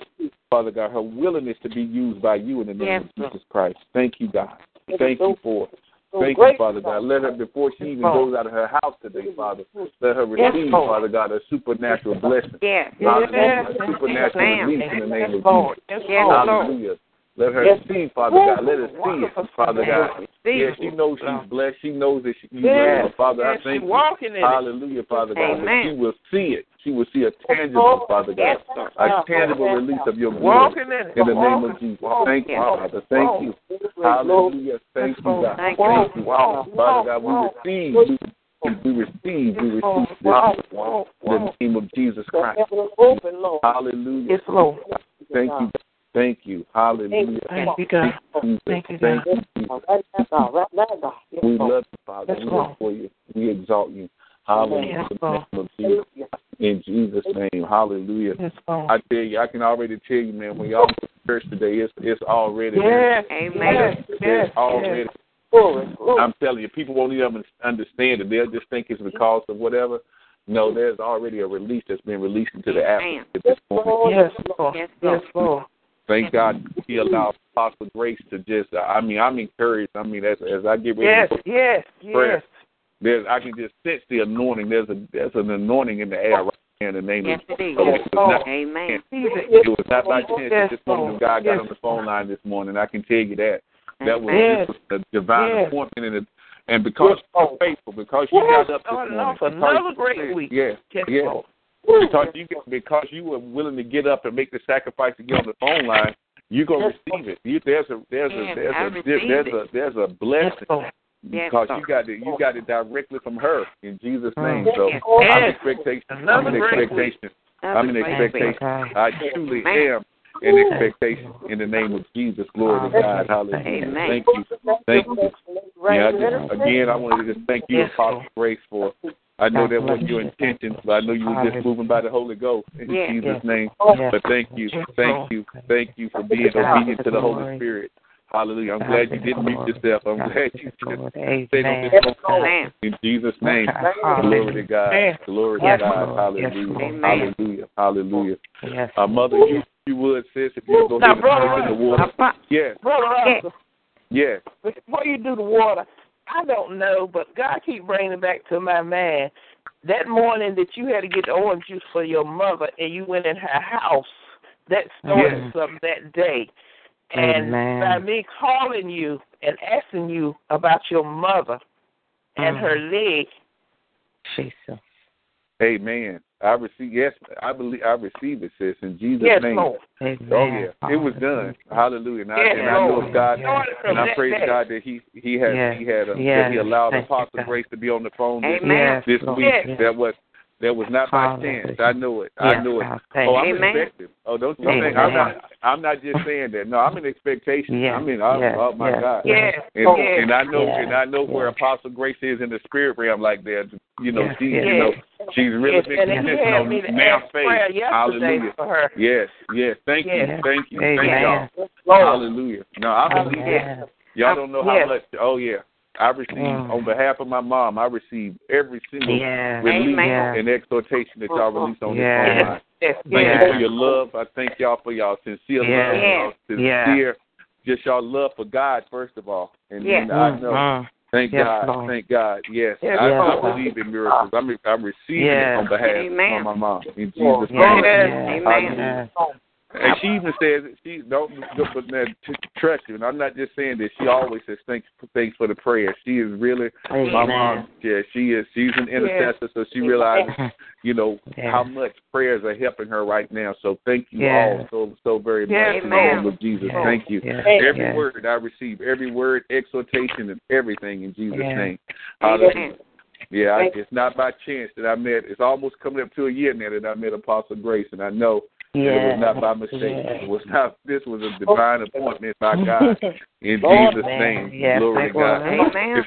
Father God, her willingness to be used by you in the name Yes, of Jesus Christ. Thank you, God. Thank you for. Thank you, Father God. Let her, before she even goes out of her house today, Father, let her receive. Father God, a supernatural blessing. Yes. Hallelujah. Yes. A supernatural release in the name Yes, of Jesus. Yes, Yes. Hallelujah. Let her Yes. see, Father God. Let her see it, Father Father. God. It. she knows she's blessed. She knows that she, you Yes. love her. Father, yes, I thank you. walking in. Hallelujah, Father God. that She will see it. She will see a tangible, Father God, Yes, Lord. a tangible release of your glory in in the name of Jesus. Walking. Thank you, Walking. Father. Thank you. Hallelujah. Thank you, God. Thank Thank you. you. Father God, we receive, we, we receive, we receive this Walk, walk, in the name of Jesus Christ. Hallelujah. Yes, Lord. Thank you. Thank you. Hallelujah. Thank you, God. Jesus. Thank you, God. Thank you, We love you, Father. We Lord. look for you. We exalt you. Hallelujah. Yes, In the Lord. name of Jesus. Name. Hallelujah. Yes, I tell you, I can already tell you, man, when y'all go to church today, it's it's already Yes. Amen. Yes. There's already. I'm telling you, people won't even understand it. They'll just think it's because of whatever. No, there's already a release that's been released into the atmosphere at this point. Yes, Lord. Yes, Yes, Lord. Lord. Thank God He allowed Apostle Grace to just. I mean, I'm encouraged. I mean, as as I get ready Yes, to go yes, prayer, yes. There's I can just sense the anointing. There's a there's an anointing in the air right now in the name Yes, of it is. Jesus. It was not- Amen. It was not by chance that Yes, this woman of Lord. God got Yes, on the phone line this morning. I can tell you that. That was, Yes. was a divine Yes. appointment, and, it, and because you're faithful, because you Yes. got up this oh, morning, off another great week. Yes, Yes, yes. Because you because you were willing to get up and make the sacrifice to get on the phone line, you're gonna receive it. You, there's a there's a Yes, there's I a receive there's a there's a Yes, blessing Lord. Yes, because Lord. you got it you got it directly from her in Jesus' name. Mm. So Yes. I'm in expectation. I'm Another in expectation. I'm in Another great week. expectation. I truly am in expectation in the name of Jesus. Glory to God. Hallelujah. Amen. Thank you. Thank you. Yeah, I just, again, I wanted to just thank you, Apostle Grace, for. I know that wasn't your you. intention, but I know you were just Hallelujah. moving by the Holy Ghost in Yes. Jesus' Yes. name. Yes. But thank you, thank you, thank you for being obedient to the the Holy. Spirit. Hallelujah. I'm glad you didn't mute yourself. I'm glad you just Lord. stayed on Amen. this phone in Jesus' name. Glory to God. Glory to God. Hallelujah. Hallelujah. Hallelujah. Yes. Uh, Mother, you, you would, sis, if you go Now, ahead brother, and put in the water. Yes, Brother Yes. Russell, before you do the water, I don't know, but God keep bringing it back to my mind. That morning that you had to get the orange juice for your mother, and you went in her house, that started Yes. something that day. And Amen. by me calling you and asking you about your mother and Mm. her leg, Jesus. Amen. I receive. Yes, I believe. I receive it, sis, in Jesus' yes, name. Lord. Amen. Oh yeah, it was done. Hallelujah. And I, Yes, and I know God, Started and I praise. God that He He had Yes. He had a, that He allowed Apostle Grace to be on the phone this, Yes, this week. Yes. That was that was not by Hallelujah. chance. I knew it. I knew it. God. Oh. I'm Amen. expecting. Oh, don't you think I'm not? I'm not just saying that. No, I'm in expectation. Yes, I mean, I, yes, oh my yes, God. Yes, And, yes, and I know, yes, and I know where. Apostle Grace is in the spirit realm, like that. You know, Yes, she, yes. you know, she's really yes. been And then you consistent on me to now ask faith. Hallelujah. for her. Yes, yes. Thank you, thank you, thank y'all. Hallelujah. No, I believe that. Y'all don't know how Yes. much. Oh yeah, I received Mm. on behalf of my mom. I received every single Yes. release Amen. and exhortation that y'all released on Yes. this phone line. Yes, Thank yes. you for your love. I thank y'all for y'all sincere Yes. love, y'all Yes. sincere, just y'all love for God first of all, and Yes. then I know. Mm. Thank Yes, God. Lord. Thank God. Yes. Yes, I, I believe in miracles. I'm, I'm receiving Yes. it on behalf Amen. of my mom. In Jesus' Yes. name. Yes. Amen. Hallelujah. Yes. And she even says she don't but man, t- trust you. And I'm not just saying this. She always says thanks thanks for the prayer. She is really my mom. Yeah, she is. She's an intercessor, so she realizes you know Yes. how much prayers are helping her right now. So thank you Yes. all so so very much Yes, in the name of Jesus. Yes. Thank you. Yes. Every Yes. word I receive, every word, exhortation, and everything in Jesus' Yes. name. Amen. Hallelujah. Yeah, I, it's not by chance that I met. It's almost coming up to a year now that I met Apostle Grace, and I know that it was not by mistake. Yes. It was not. This was a divine appointment by oh. God. In Lord, Jesus' man. name, Yes, glory to God. Amen.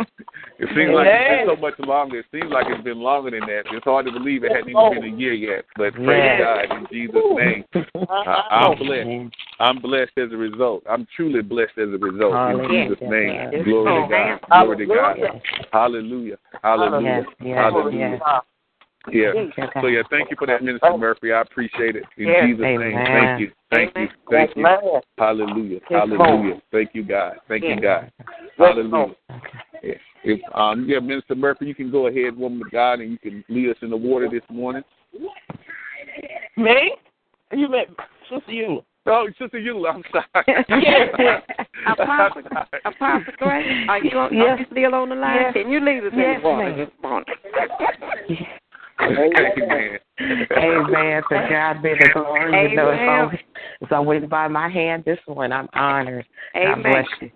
It, it seems like it's been so much longer. It seems like it's been longer than that. It's hard to believe it hadn't even oh. been a year yet. But praise Yes. God in Jesus' name. I, I'm blessed. I'm blessed as a result. I'm truly blessed as a result in Hallelujah. Jesus' name. Glory to. God. Glory to God. Hallelujah. Hallelujah. Yes, Hallelujah. Yes. Yeah. Thank you, God. So yeah, thank you for that, Minister Murphy. I appreciate it. In Yes. Jesus' name. Thank you. Thank you. Thank you. Hallelujah. Hallelujah. Thank you, God. Thank you, God. Hallelujah. Yeah. If um yeah, Minister Murphy, you can go ahead, woman of God, and you can lead us in the water this morning. Me? You meant Sister you. Oh, Sister you, I'm sorry. Apostle, Apostle Grace, are you, on, are you still on the line? Yes. Can you lead us Yes, in the water this morning? Amen. Amen. To God be the glory. You know, it's Amen. always, it's always by my hand. This one, I'm honored. God Amen. bless you.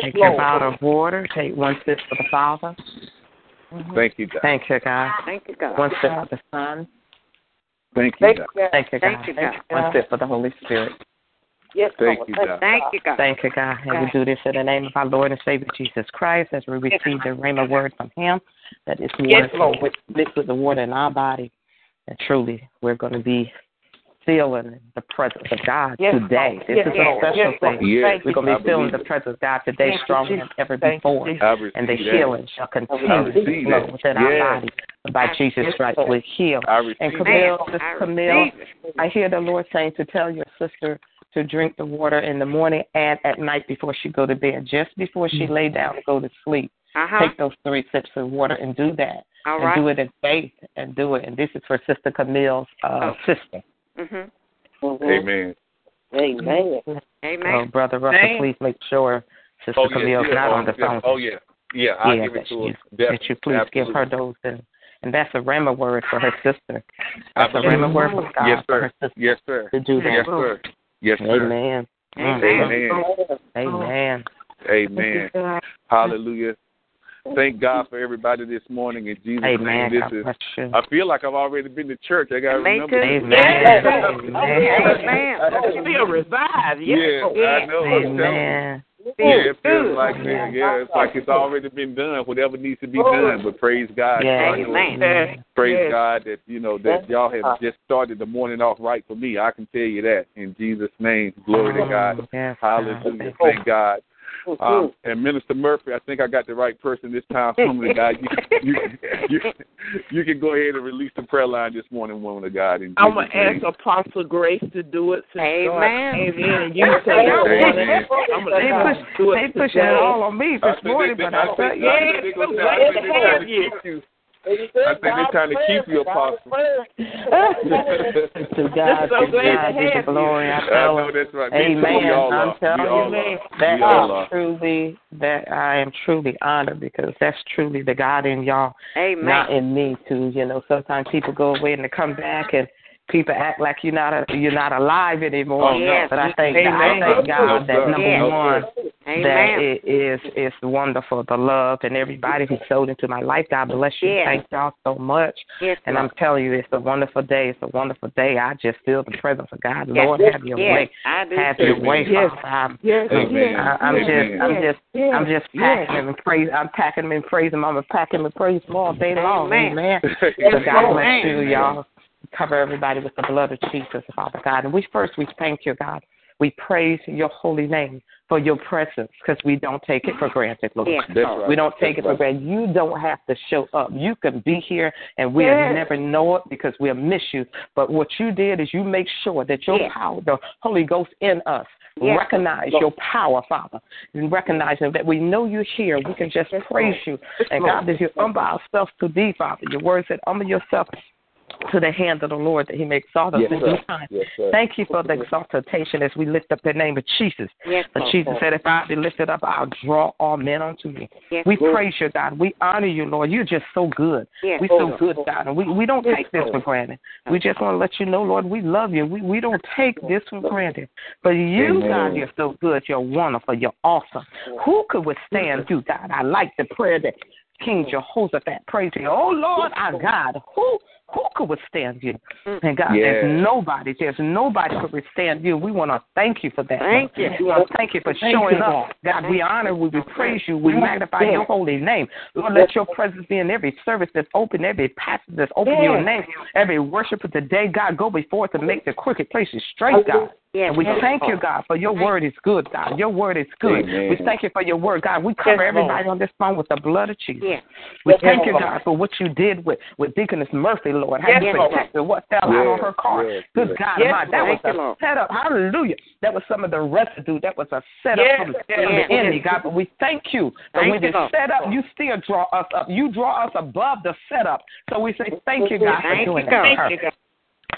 Take your bottle of water. Take one sip for the Father. Mm-hmm. Thank you, God. Thank you, God. Thank you, God. One sip for the Son. Thank you, God. Thank you, God. Thank you, God. One sip for the Holy Spirit. Thank you, God. Thank you, God. Thank you, God. And we do this in the name of our Lord and Savior Jesus Christ as we receive the Rhema word from Him. That is water Lord. with, mixed with the water in our body. And truly, we're going to be feeling the presence of God Yes, today. Lord. This Yes, is a Lord. special Yes, thing. Yes, We're going to be feeling the it. presence of God today Thank you, stronger Jesus. than ever Thank before. Jesus. I receive And the that. healing shall continue to flow that. within our Yes. body. By Jesus' stripes, we're healed. And. Camille, I Camille. I hear the Lord saying to tell your sister to drink the water in the morning and at night before she go to bed, just before she lay down to go to sleep. Uh-huh. Take those three sips of water and do that. All and right. do it in faith and do it. And this is for Sister Camille's uh, Oh. sister. Mhm. Amen. Amen. So, Amen. Brother Russell, Thank- please make sure Sister Oh, yeah. Camille's yeah. not oh, on the yeah. phone. Oh, yeah. Yeah, I'll yeah, give it that, to you, her. that you please give her those. And, and that's a Rhema word for her sister. I That's a believe Rhema word from God Yes, for sir. her sister Yes, sir. to do that. Yes, sir. Yes, sir. Amen. Amen. Amen. Amen. Amen. Hallelujah. Thank God for everybody this morning in Jesus' Amen. name. This is. I feel like I've already been to church. I gotta Me remember. too. this. Amen. Amen. Amen. Amen. Feel revived. Yeah, Yes. I know. I'm. Amen. Yeah, it feels like that. Yeah, it's like it's already been done. Whatever needs to be done, but praise God. Yeah. So Amen. Praise Yes. God that you know that y'all have just started the morning off right for me. I can tell you that in Jesus' name. Glory to God. Yes, Hallelujah. God. Thank God. Um, and Minister Murphy, I think I got the right person this time. Woman of God, you, you, you, you can go ahead and release the prayer line this morning, woman of God. in I'm gonna ask Apostle Grace to do it. Since God Amen. came in and you say y'all. I'm gonna They let push, do it. they pushing it all on me this think they- morning, they- but I I think- said, yeah. Think they gonna- I think they trying to keep you. I think they're trying to keep you, Apostle. To God, so to God be the you. glory. I I know that's right. Amen. We all I'm telling you are. that we all truly that I am truly honored because that's truly the God in y'all, Amen. not in me. Too, you know, sometimes people go away and they come back and people act like you're not a, you're not alive anymore. Oh. Yes. But I thank Amen. I thank God that number Yes. one that Amen. it is is wonderful. The love and everybody who sold into my life. God bless you. Yes. Thank y'all so much. Yes, And I'm telling you, it's a wonderful day. It's a wonderful day. I just feel the presence of God. Lord, have your way. Have your way, Yes. Father. I'm, Yes, Amen. I, I'm just, I'm just, I'm just packing him and praise. I'm packing him and praising him. I'm packing him and praise him all day long. Amen. Amen. So God bless you, y'all. Cover everybody with the blood of Jesus, Father God. And we first we thank you, God. We praise your holy name for your presence because we don't take it for granted, Lord. Yes. Right. We don't take That's it for right. granted. You don't have to show up. You can be here and we'll Yes. never know it because we'll miss you. But what you did is you make sure that your Yes. power, the Holy Ghost in us, Yes. recognize your power, Father. And recognizing that we know you're here. We can just praise you. And God, as you humble ourselves to thee, Father, your word said, humble yourself to the hand of the Lord that he may exalt us Yes, in due time. Yes. Thank you for the exaltation as we lift up the name of Jesus. Yes, For Lord. Jesus said, If I be lifted up, I'll draw all men unto me. Yes, We Lord. praise you, God. We honor you, Lord. You're just so good. Yes, We're so good, God. And we, we don't take this for granted. We just want to let you know, Lord, we love you. We we don't take this for granted. But you, Amen. God, you're so good. You're wonderful. You're awesome. Who could withstand you, God? I like the prayer that King Jehoshaphat prayed to you. Oh, Lord, our God, who who could withstand you? And God, Yes. there's nobody, there's nobody could withstand you. We want to thank you for that. Thank Lord. you. We want to thank you for showing up. God, we honor you, we praise you, we magnify your holy name. Lord, let your presence be in every service that's open, every passage that's open to your name, every worshiper today. God, go before to make the crooked places straight, God. Yes, And we yes, thank you, God, for your word is good, God. Your word is good. Amen. We thank you for your word, God. We cover Yes, everybody on this phone with the blood of Jesus. Yes. We thank you, God, for what you did with, with Deaconess Murphy, Lord. How you Yes, Lord. protected what fell out on her car. yes, Good yes. God, Yes, Almighty. that was thank you, a setup. Hallelujah. That was some of the residue. That was a setup Yes, from, the- yes, from yes, the enemy, yes. God. But we thank you that Thank when you, you set up, you still draw us up. You draw us above the setup. So we say thank you, God, for doing you, that. God. for her. Thank you, God.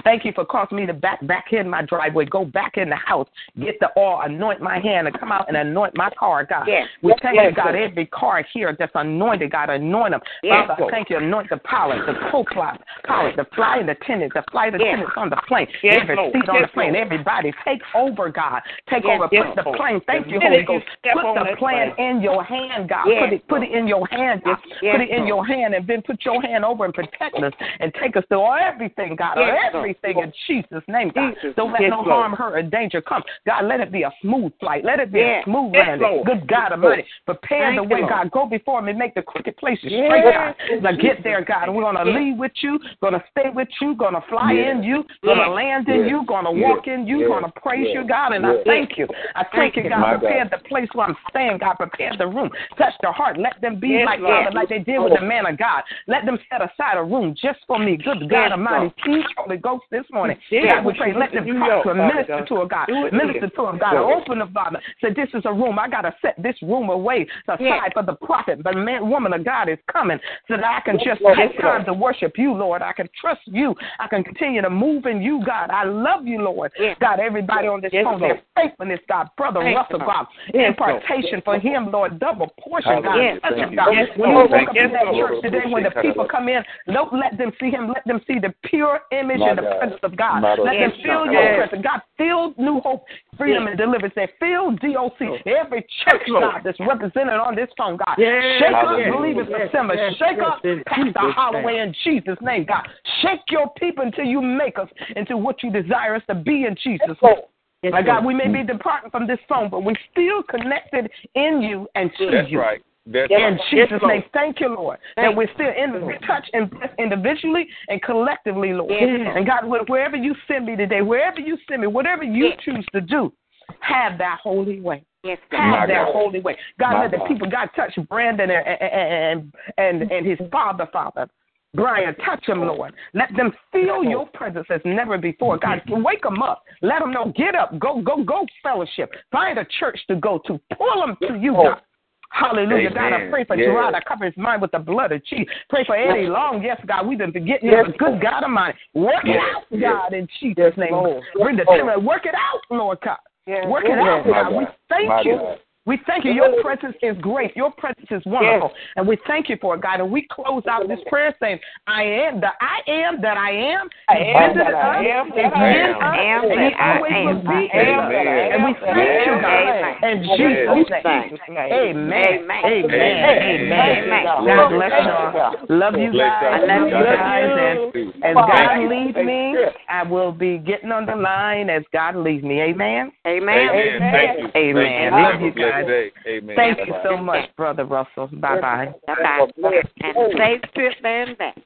Thank you for causing me to back back in my driveway, go back in the house, get the oil, anoint my hand, and come out and anoint my car, God. Yes. We thank you, God, every car here that's anointed, God, anoint them. Yes, Father, thank you, anoint the pilot, the co-pilot, pilot, the flying attendant, the flight Yes. attendants on the plane, Yes, every seat on the plane, everybody, take over, God. Take Yes, over, yes, put the plane. Thank you, Holy Ghost. Put the plan in your hand, God. Yes, Put it, put it in your hand, God. Yes, put it in your hand, and then put your hand over and protect us and take us through everything, God. Yes, Lord. Everything in Jesus' name, God. Jesus. Don't let Yes, no Lord. harm, hurt, or danger come. God, let it be a smooth flight. Let it be Yes. a smooth Yes, landing. Lord. Good God Almighty. Prepare Thank the way. God. Go before me. Make the crooked places Yes. straight, God. Now get there, God. We're going to Yes. leave with you. Going to stay with you. Going to fly Yes. in you. Going to Yes. land in Yes. you. Going to Yes. walk in you. Yes. Going to praise Yes. you, God. And I thank you. I thank you, God. Prepare God. the place where I'm staying, God. Prepare the room. Touch their heart. Let them be Yes, like. Father, like they did with the man of God. Let them set aside a room just for me. Good God Yes, Almighty. Teach Holy Ghost this morning. Yes. God, we pray. Let them talk to Father minister to a God. Minister to a God. Open the Father. Say, this is a room. I got to set this room away aside Yes. for the prophet. The man, woman of God is coming so that I can just Lord. take Yes, time to worship you, Lord. I can trust you. I can continue to move in you, God. I love you, Lord. Yes. God, everybody on this Yes, phone, their faithfulness, God. Brother Thank Russell, God. Yes, Impartation for him, Lord. Double portion, God. Hallelujah. Touch him. God. Yes, when you walk up in that church today, when the people come in, don't let them see him. Let them see the pure image and the God. presence of God. My Let them Lord. feel your Yes. presence. God, feel New Hope, Freedom, Yes. and Deliverance. They feel DOC. Oh. Every church, Lord. God, that's represented on this phone, God. Yes. Shake up Hallelujah. Believers Yes. Assembly. Yes. Shake Yes. up In Pastor Jesus' Holloway in Jesus' name, God. Shake your people until you make us into what you desire us to be in Jesus' name. Yes, My God, we may be mm. departing from this phone, but we're still connected in you and to That's you. right. That's In. Jesus' name, thank you, Lord, that we're still in touch and blessed individually and collectively, Lord. And God, wherever you send me today, wherever you send me, whatever you choose to do, have that holy way. Yes, have that God. holy way. God, My let the people, God, touch Brandon and, and, and, and his father, Father. Brian, touch him, Lord. Let them feel your presence as never before. God, wake them up. Let them know. Get up. Go, go, go. Fellowship. Find a church to go to. Pull them to you, God. Hallelujah. God, I pray for Yes. Gerard. I cover his mind with the blood of Jesus. Pray for Eddie Long. Yes, God, we've been forgetting you, but good God Almighty. Work it Yes. out, God, in Jesus' name. Bring the timber. Work it out, Lord God. Work it out, My God. We thank My you. God. We thank you. Your presence is great. Your presence is wonderful. And we thank you for it, God. And we close out this prayer saying, I am the I am that I am. I He am visited that I us, am is that I am. us, I am and he that I always am. will be I in am us. that I And we am that I thank you, am. God. In Yes. Jesus' name. Jesus' name. Amen. Amen. Amen. Amen. Amen. God bless y'all. Love you Bless guys. y'all. Love you God guys. bless And you. as Thank God you. leads me, I will be getting on the line as God leads me. Amen. Amen. Amen. Thank you. Amen. Thank you. Love Have a you blessed guys. day. Amen. Thank you Bye-bye. so much, Brother Russell. Bye bye. Bye-bye. And safe trip and back.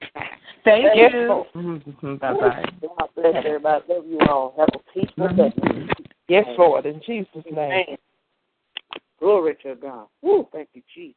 Thank Yes, you. Mm-hmm. Bye bye. God bless everybody. Love you all. Have a peaceful day. Mm-hmm. Yes, Lord, in Jesus' name. Amen. Glory to God. Woo, thank you, Jesus.